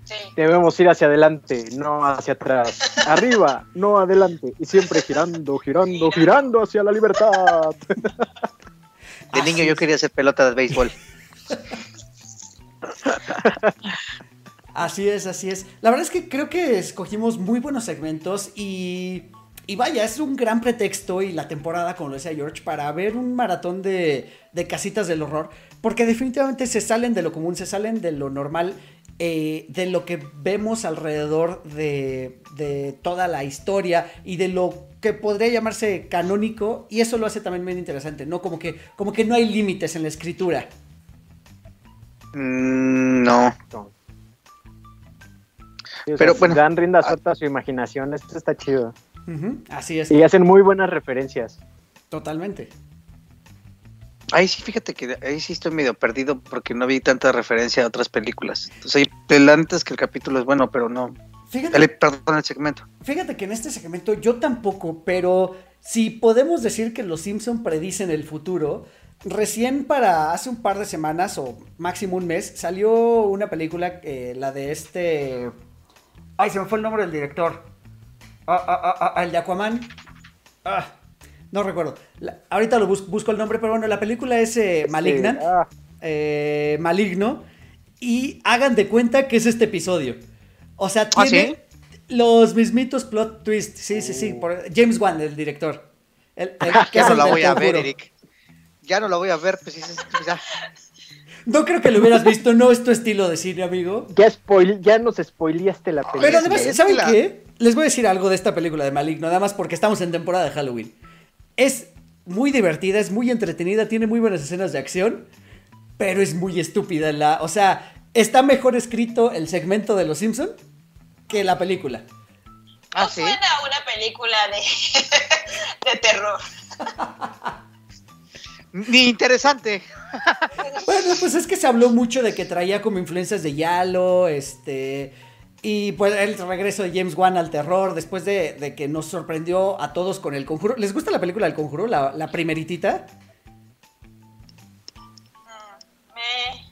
Sí. Debemos ir hacia adelante, no hacia atrás. [LAUGHS] Arriba, no adelante. Y siempre girando, girando, girando hacia la libertad. [LAUGHS] De niño yo quería hacer pelota de béisbol. [LAUGHS] Así es, así es. La verdad es que creo que escogimos muy buenos segmentos y, y vaya, es un gran pretexto y la temporada, como lo decía George, para ver un maratón de, de casitas del horror, porque definitivamente se salen de lo común, se salen de lo normal, eh, de lo que vemos alrededor de, de toda la historia y de lo que podría llamarse canónico y eso lo hace también bien interesante, ¿no? Como que, como que no hay límites en la escritura. Mm, no. Sí, o Pero sea, bueno, Dan rienda ah- suelta a su imaginación. Esto está chido. Así es, Y hacen muy buenas referencias. totalmente. Ahí sí, fíjate que ahí sí estoy medio perdido porque no vi tanta referencia a otras películas. Entonces, ahí, antes que el capítulo es bueno, pero no. Fíjate, Dale, perdón el segmento. Fíjate que en este segmento yo tampoco, pero si podemos decir que los Simpson predicen el futuro, recién para hace un par de semanas o máximo un mes salió una película, eh, la de este... Ay, se me fue el nombre del director. Ah, ah, ah, ah, el de Aquaman. Ah, no recuerdo. La- ahorita lo bus- busco el nombre, pero bueno, la película es eh, Malignant Sí, ah, eh, maligno y hagan de cuenta que es este episodio. O sea, ¿Ah, tiene los mismitos plot twist. Sí, sí, sí. Por- James Wan, el director. El- el- [LAUGHS] que Ya es no el la voy a ver. Eric. Ya no la voy a ver, pues ya. No creo que lo hubieras visto, no es tu estilo de cine, amigo. ya, spoil, ya nos spoileaste la película. Pero además, ¿saben la- qué? Les voy a decir algo de esta película de Maligno, nada más porque estamos en temporada de Halloween. Es muy divertida, es muy entretenida, tiene muy buenas escenas de acción, pero es muy estúpida. La, o sea, está mejor escrito el segmento de Los Simpson que la película. Ah, no sí. suena a una película de, [LAUGHS] de terror. Ni interesante. Bueno, pues es que se habló mucho de que traía como influencias de Yalo, este. Y pues el regreso de James Wan al terror, después de, de que nos sorprendió a todos con el conjuro. ¿Les gusta la película del conjuro? La, la primeritita. Me-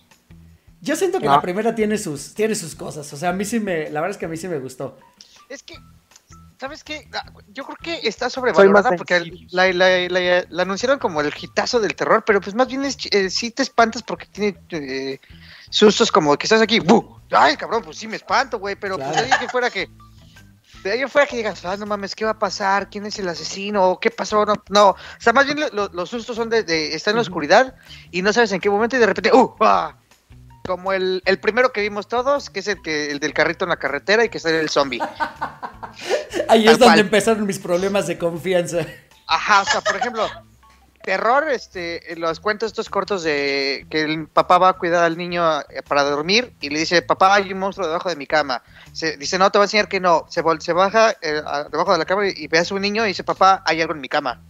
Yo siento que No. la primera tiene sus, tiene sus cosas. O sea, a mí sí me. La verdad es que a mí sí me gustó. Es que, ¿sabes qué? Ah, Yo creo que está sobrevalorada porque la, la- la- la anunciaron como el hitazo del terror, pero pues más bien es, eh, sí te espantas porque tiene eh, sustos como que estás aquí, ¡bu! ¡Ay, cabrón! Pues sí me espanto, güey, pero pues Claro. de ahí que fuera que... De ahí en fuera que digas, ah, no mames, ¿qué va a pasar? ¿Quién es el asesino? ¿Qué pasó? No, no. o sea, más bien lo- lo- los sustos son de, de estar en la oscuridad y no sabes en qué momento y de repente, ¡uh! ah! Como el, el primero que vimos todos, que es el, que, el del carrito en la carretera y que sale el zombie. [LAUGHS] Ahí Tal es donde cual. empezaron mis problemas de confianza. Ajá, o sea, por ejemplo, terror, este, los cuentos estos cortos de que el papá va a cuidar al niño eh, para dormir y le dice, papá, hay un monstruo debajo de mi cama. Se, dice, no, te va a enseñar que no. Se, vol- se baja eh, a- debajo de la cama y, y ve a su niño y dice, papá, hay algo en mi cama.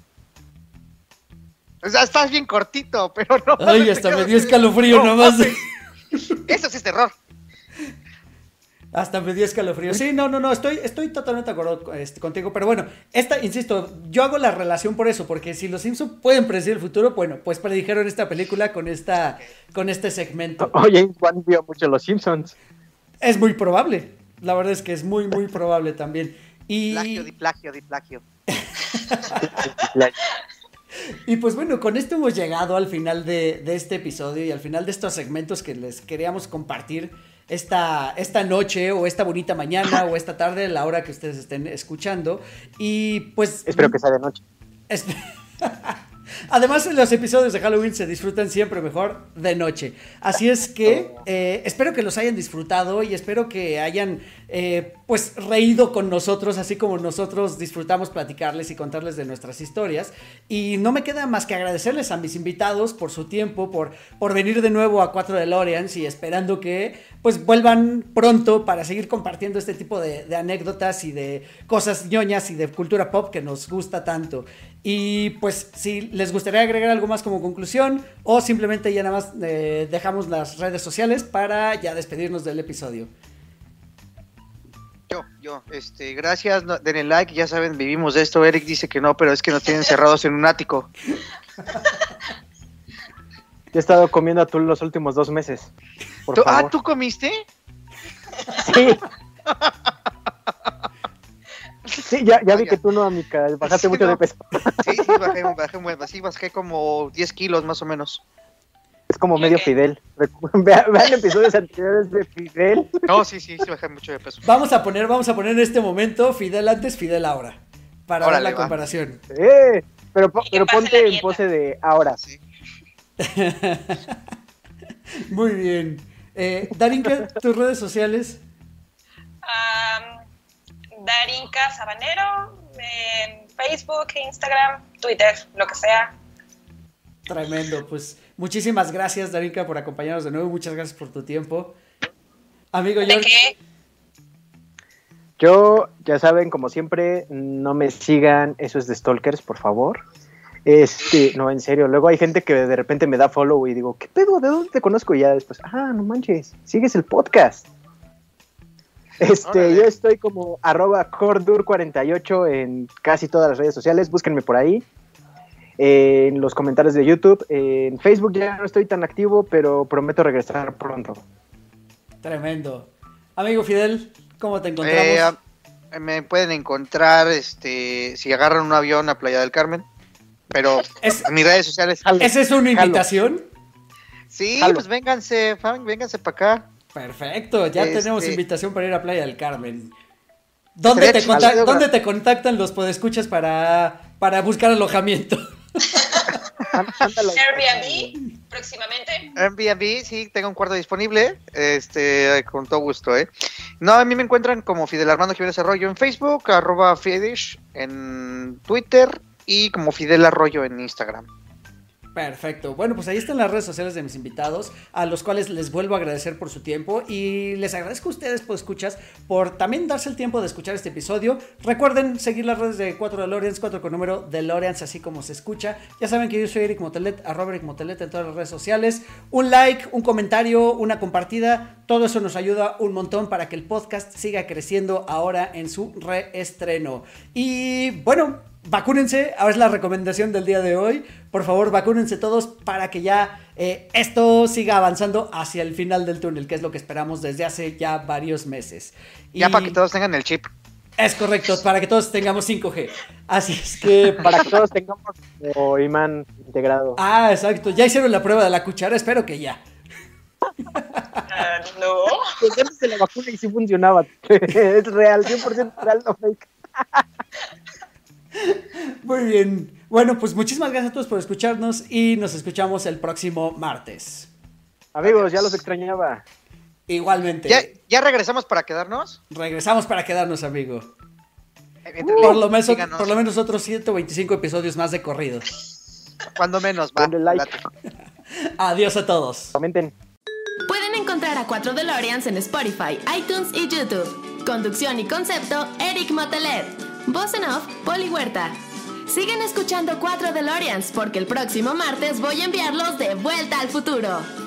O sea, estás bien cortito, pero no. Ay, [LAUGHS] hasta me dio escalofrío No, nomás. Eso sí es terror. Hasta me dio escalofrío. Sí, no, no, no, estoy, estoy totalmente de acuerdo este, contigo. Pero bueno, esta, insisto, yo hago la relación por eso, porque si los Simpsons pueden predecir el futuro, bueno, pues predijeron esta película con esta, con este segmento. [LAUGHS] Oye, Juan vio mucho los Simpsons. Es muy probable. La verdad es que es muy, muy probable también. Y... Plagio, di plagio, di plagio. [LAUGHS] [LAUGHS] Y pues bueno, con esto hemos llegado al final de, de, este episodio y al final de estos segmentos que les queríamos compartir esta, esta noche o esta bonita mañana o esta tarde, la hora que ustedes estén escuchando. Y pues... Espero que sea de noche. [LAUGHS] [LAUGHS] Además, los episodios de Halloween se disfrutan siempre mejor de noche. Así es que eh, espero que los hayan disfrutado y espero que hayan eh, pues reído con nosotros, así como nosotros disfrutamos platicarles y contarles de nuestras historias. Y no me queda más que agradecerles a mis invitados por su tiempo, por, por venir de nuevo a 4 de Loreans y esperando que pues vuelvan pronto para seguir compartiendo este tipo de, de anécdotas y de cosas ñoñas y de cultura pop que nos gusta tanto. Y pues si les gustaría agregar algo más como conclusión o simplemente ya nada más eh, dejamos las redes sociales para ya despedirnos del episodio. Yo, yo, este, gracias, no, denle like, ya saben, vivimos de esto. Eric dice que no, pero es que nos tienen cerrados en un ático. Yo he estado comiendo atún los últimos dos meses. Por ¿Tú, ah. ¿tú comiste? Sí. [LAUGHS] Sí, ya, ya vi que tú no, amiga, bajaste Sí, mucho no. de peso. Sí, sí, bajé, bajé, bajé, sí, bajé como 10 kilos más o menos. Es como medio Fidel. [LAUGHS] Vean, vean episodios anteriores de Fidel. No, sí, sí, sí, bajé mucho de peso. Vamos a poner, vamos a poner en este momento Fidel antes, Fidel ahora. Para Órale, ver la va. comparación. Eh, pero, pero ponte en pose de ahora. Sí. [LAUGHS] Muy bien. Eh, Darinka, tus redes sociales. Am, Darinka Sabanero en Facebook, Instagram, Twitter, lo que sea. Tremendo, pues muchísimas gracias Darinka por acompañarnos de nuevo, muchas gracias por tu tiempo. Amigo ¿De George, qué? Yo, ya saben, como siempre, no me sigan, eso es de Stalkers, por favor. Este, no, en serio, luego hay gente que de repente me da follow y digo, ¿qué pedo? ¿De dónde te conozco? Y ya después, ah, no manches, sigues el podcast. Este, yo estoy como arroba cordur48 en casi todas las redes sociales, búsquenme por ahí. En los comentarios de YouTube, en Facebook ya no estoy tan activo, pero prometo regresar pronto. tremendo. Amigo Fidel, ¿cómo te encontramos? Eh, me pueden encontrar, este, si agarran un avión a Playa del Carmen, pero Es- en mis redes sociales. ¿Esa es una Jalo. invitación? Sí, Jalo. pues vénganse, fan, vénganse para acá. Perfecto, ya Este- tenemos invitación para ir a Playa del Carmen. ¿Dónde te, conta- chido, ¿dónde ¿verdad? te contactan los podescuchas para, para buscar alojamiento? [LAUGHS] Airbnb próximamente. Airbnb, sí, tengo un cuarto disponible, este, con todo gusto, ¿eh? No, a mí me encuentran como Fidel Armando Jiménez Arroyo en Facebook, arroba Fiedish en Twitter y como Fidel Arroyo en Instagram. Perfecto. Bueno, pues ahí están las redes sociales de mis invitados, a los cuales les vuelvo a agradecer por su tiempo y les agradezco a ustedes, por escuchas, por también darse el tiempo de escuchar este episodio. Recuerden seguir las redes de 4 de Lorenz, 4 con número de Lorenz, así como se escucha. Ya saben que yo soy Eric Motelet, arroba Eric Motelet en todas las redes sociales. Un like, un comentario, una compartida, todo eso nos ayuda un montón para que el podcast siga creciendo ahora en su reestreno. Y bueno, Vacúnense, ahora es la recomendación del día de hoy. Por favor, vacúnense todos para que ya eh, esto siga avanzando hacia el final del túnel, que es lo que esperamos desde hace ya varios meses. Ya Y para que todos tengan el chip. Es correcto, para que todos tengamos 5G. Así es que... Para que todos tengamos como imán integrado. Ah, exacto. Ya hicieron la prueba de la cuchara, espero que ya. Ah, no. Pues antes de la vacuna y sí funcionaba. [LAUGHS] es real, 100% real, no fake. [LAUGHS] Muy bien. Bueno, pues muchísimas gracias a todos por escucharnos y nos escuchamos el próximo martes. Amigos, ya los extrañaba. Igualmente. ¿Ya, ¿Ya regresamos para quedarnos? Regresamos para quedarnos, amigo. Por lo, menos, por lo menos otros 125 episodios más de corrido. Cuando menos, va. Like. [LAUGHS] Adiós a todos. Comenten. Pueden encontrar a 4 DeLoreans en Spotify, iTunes y YouTube. Conducción y concepto, Eric Motelet. Voz en off, Poli Huerta. Siguen escuchando 4 DeLoreans porque el próximo martes voy a enviarlos de vuelta al futuro.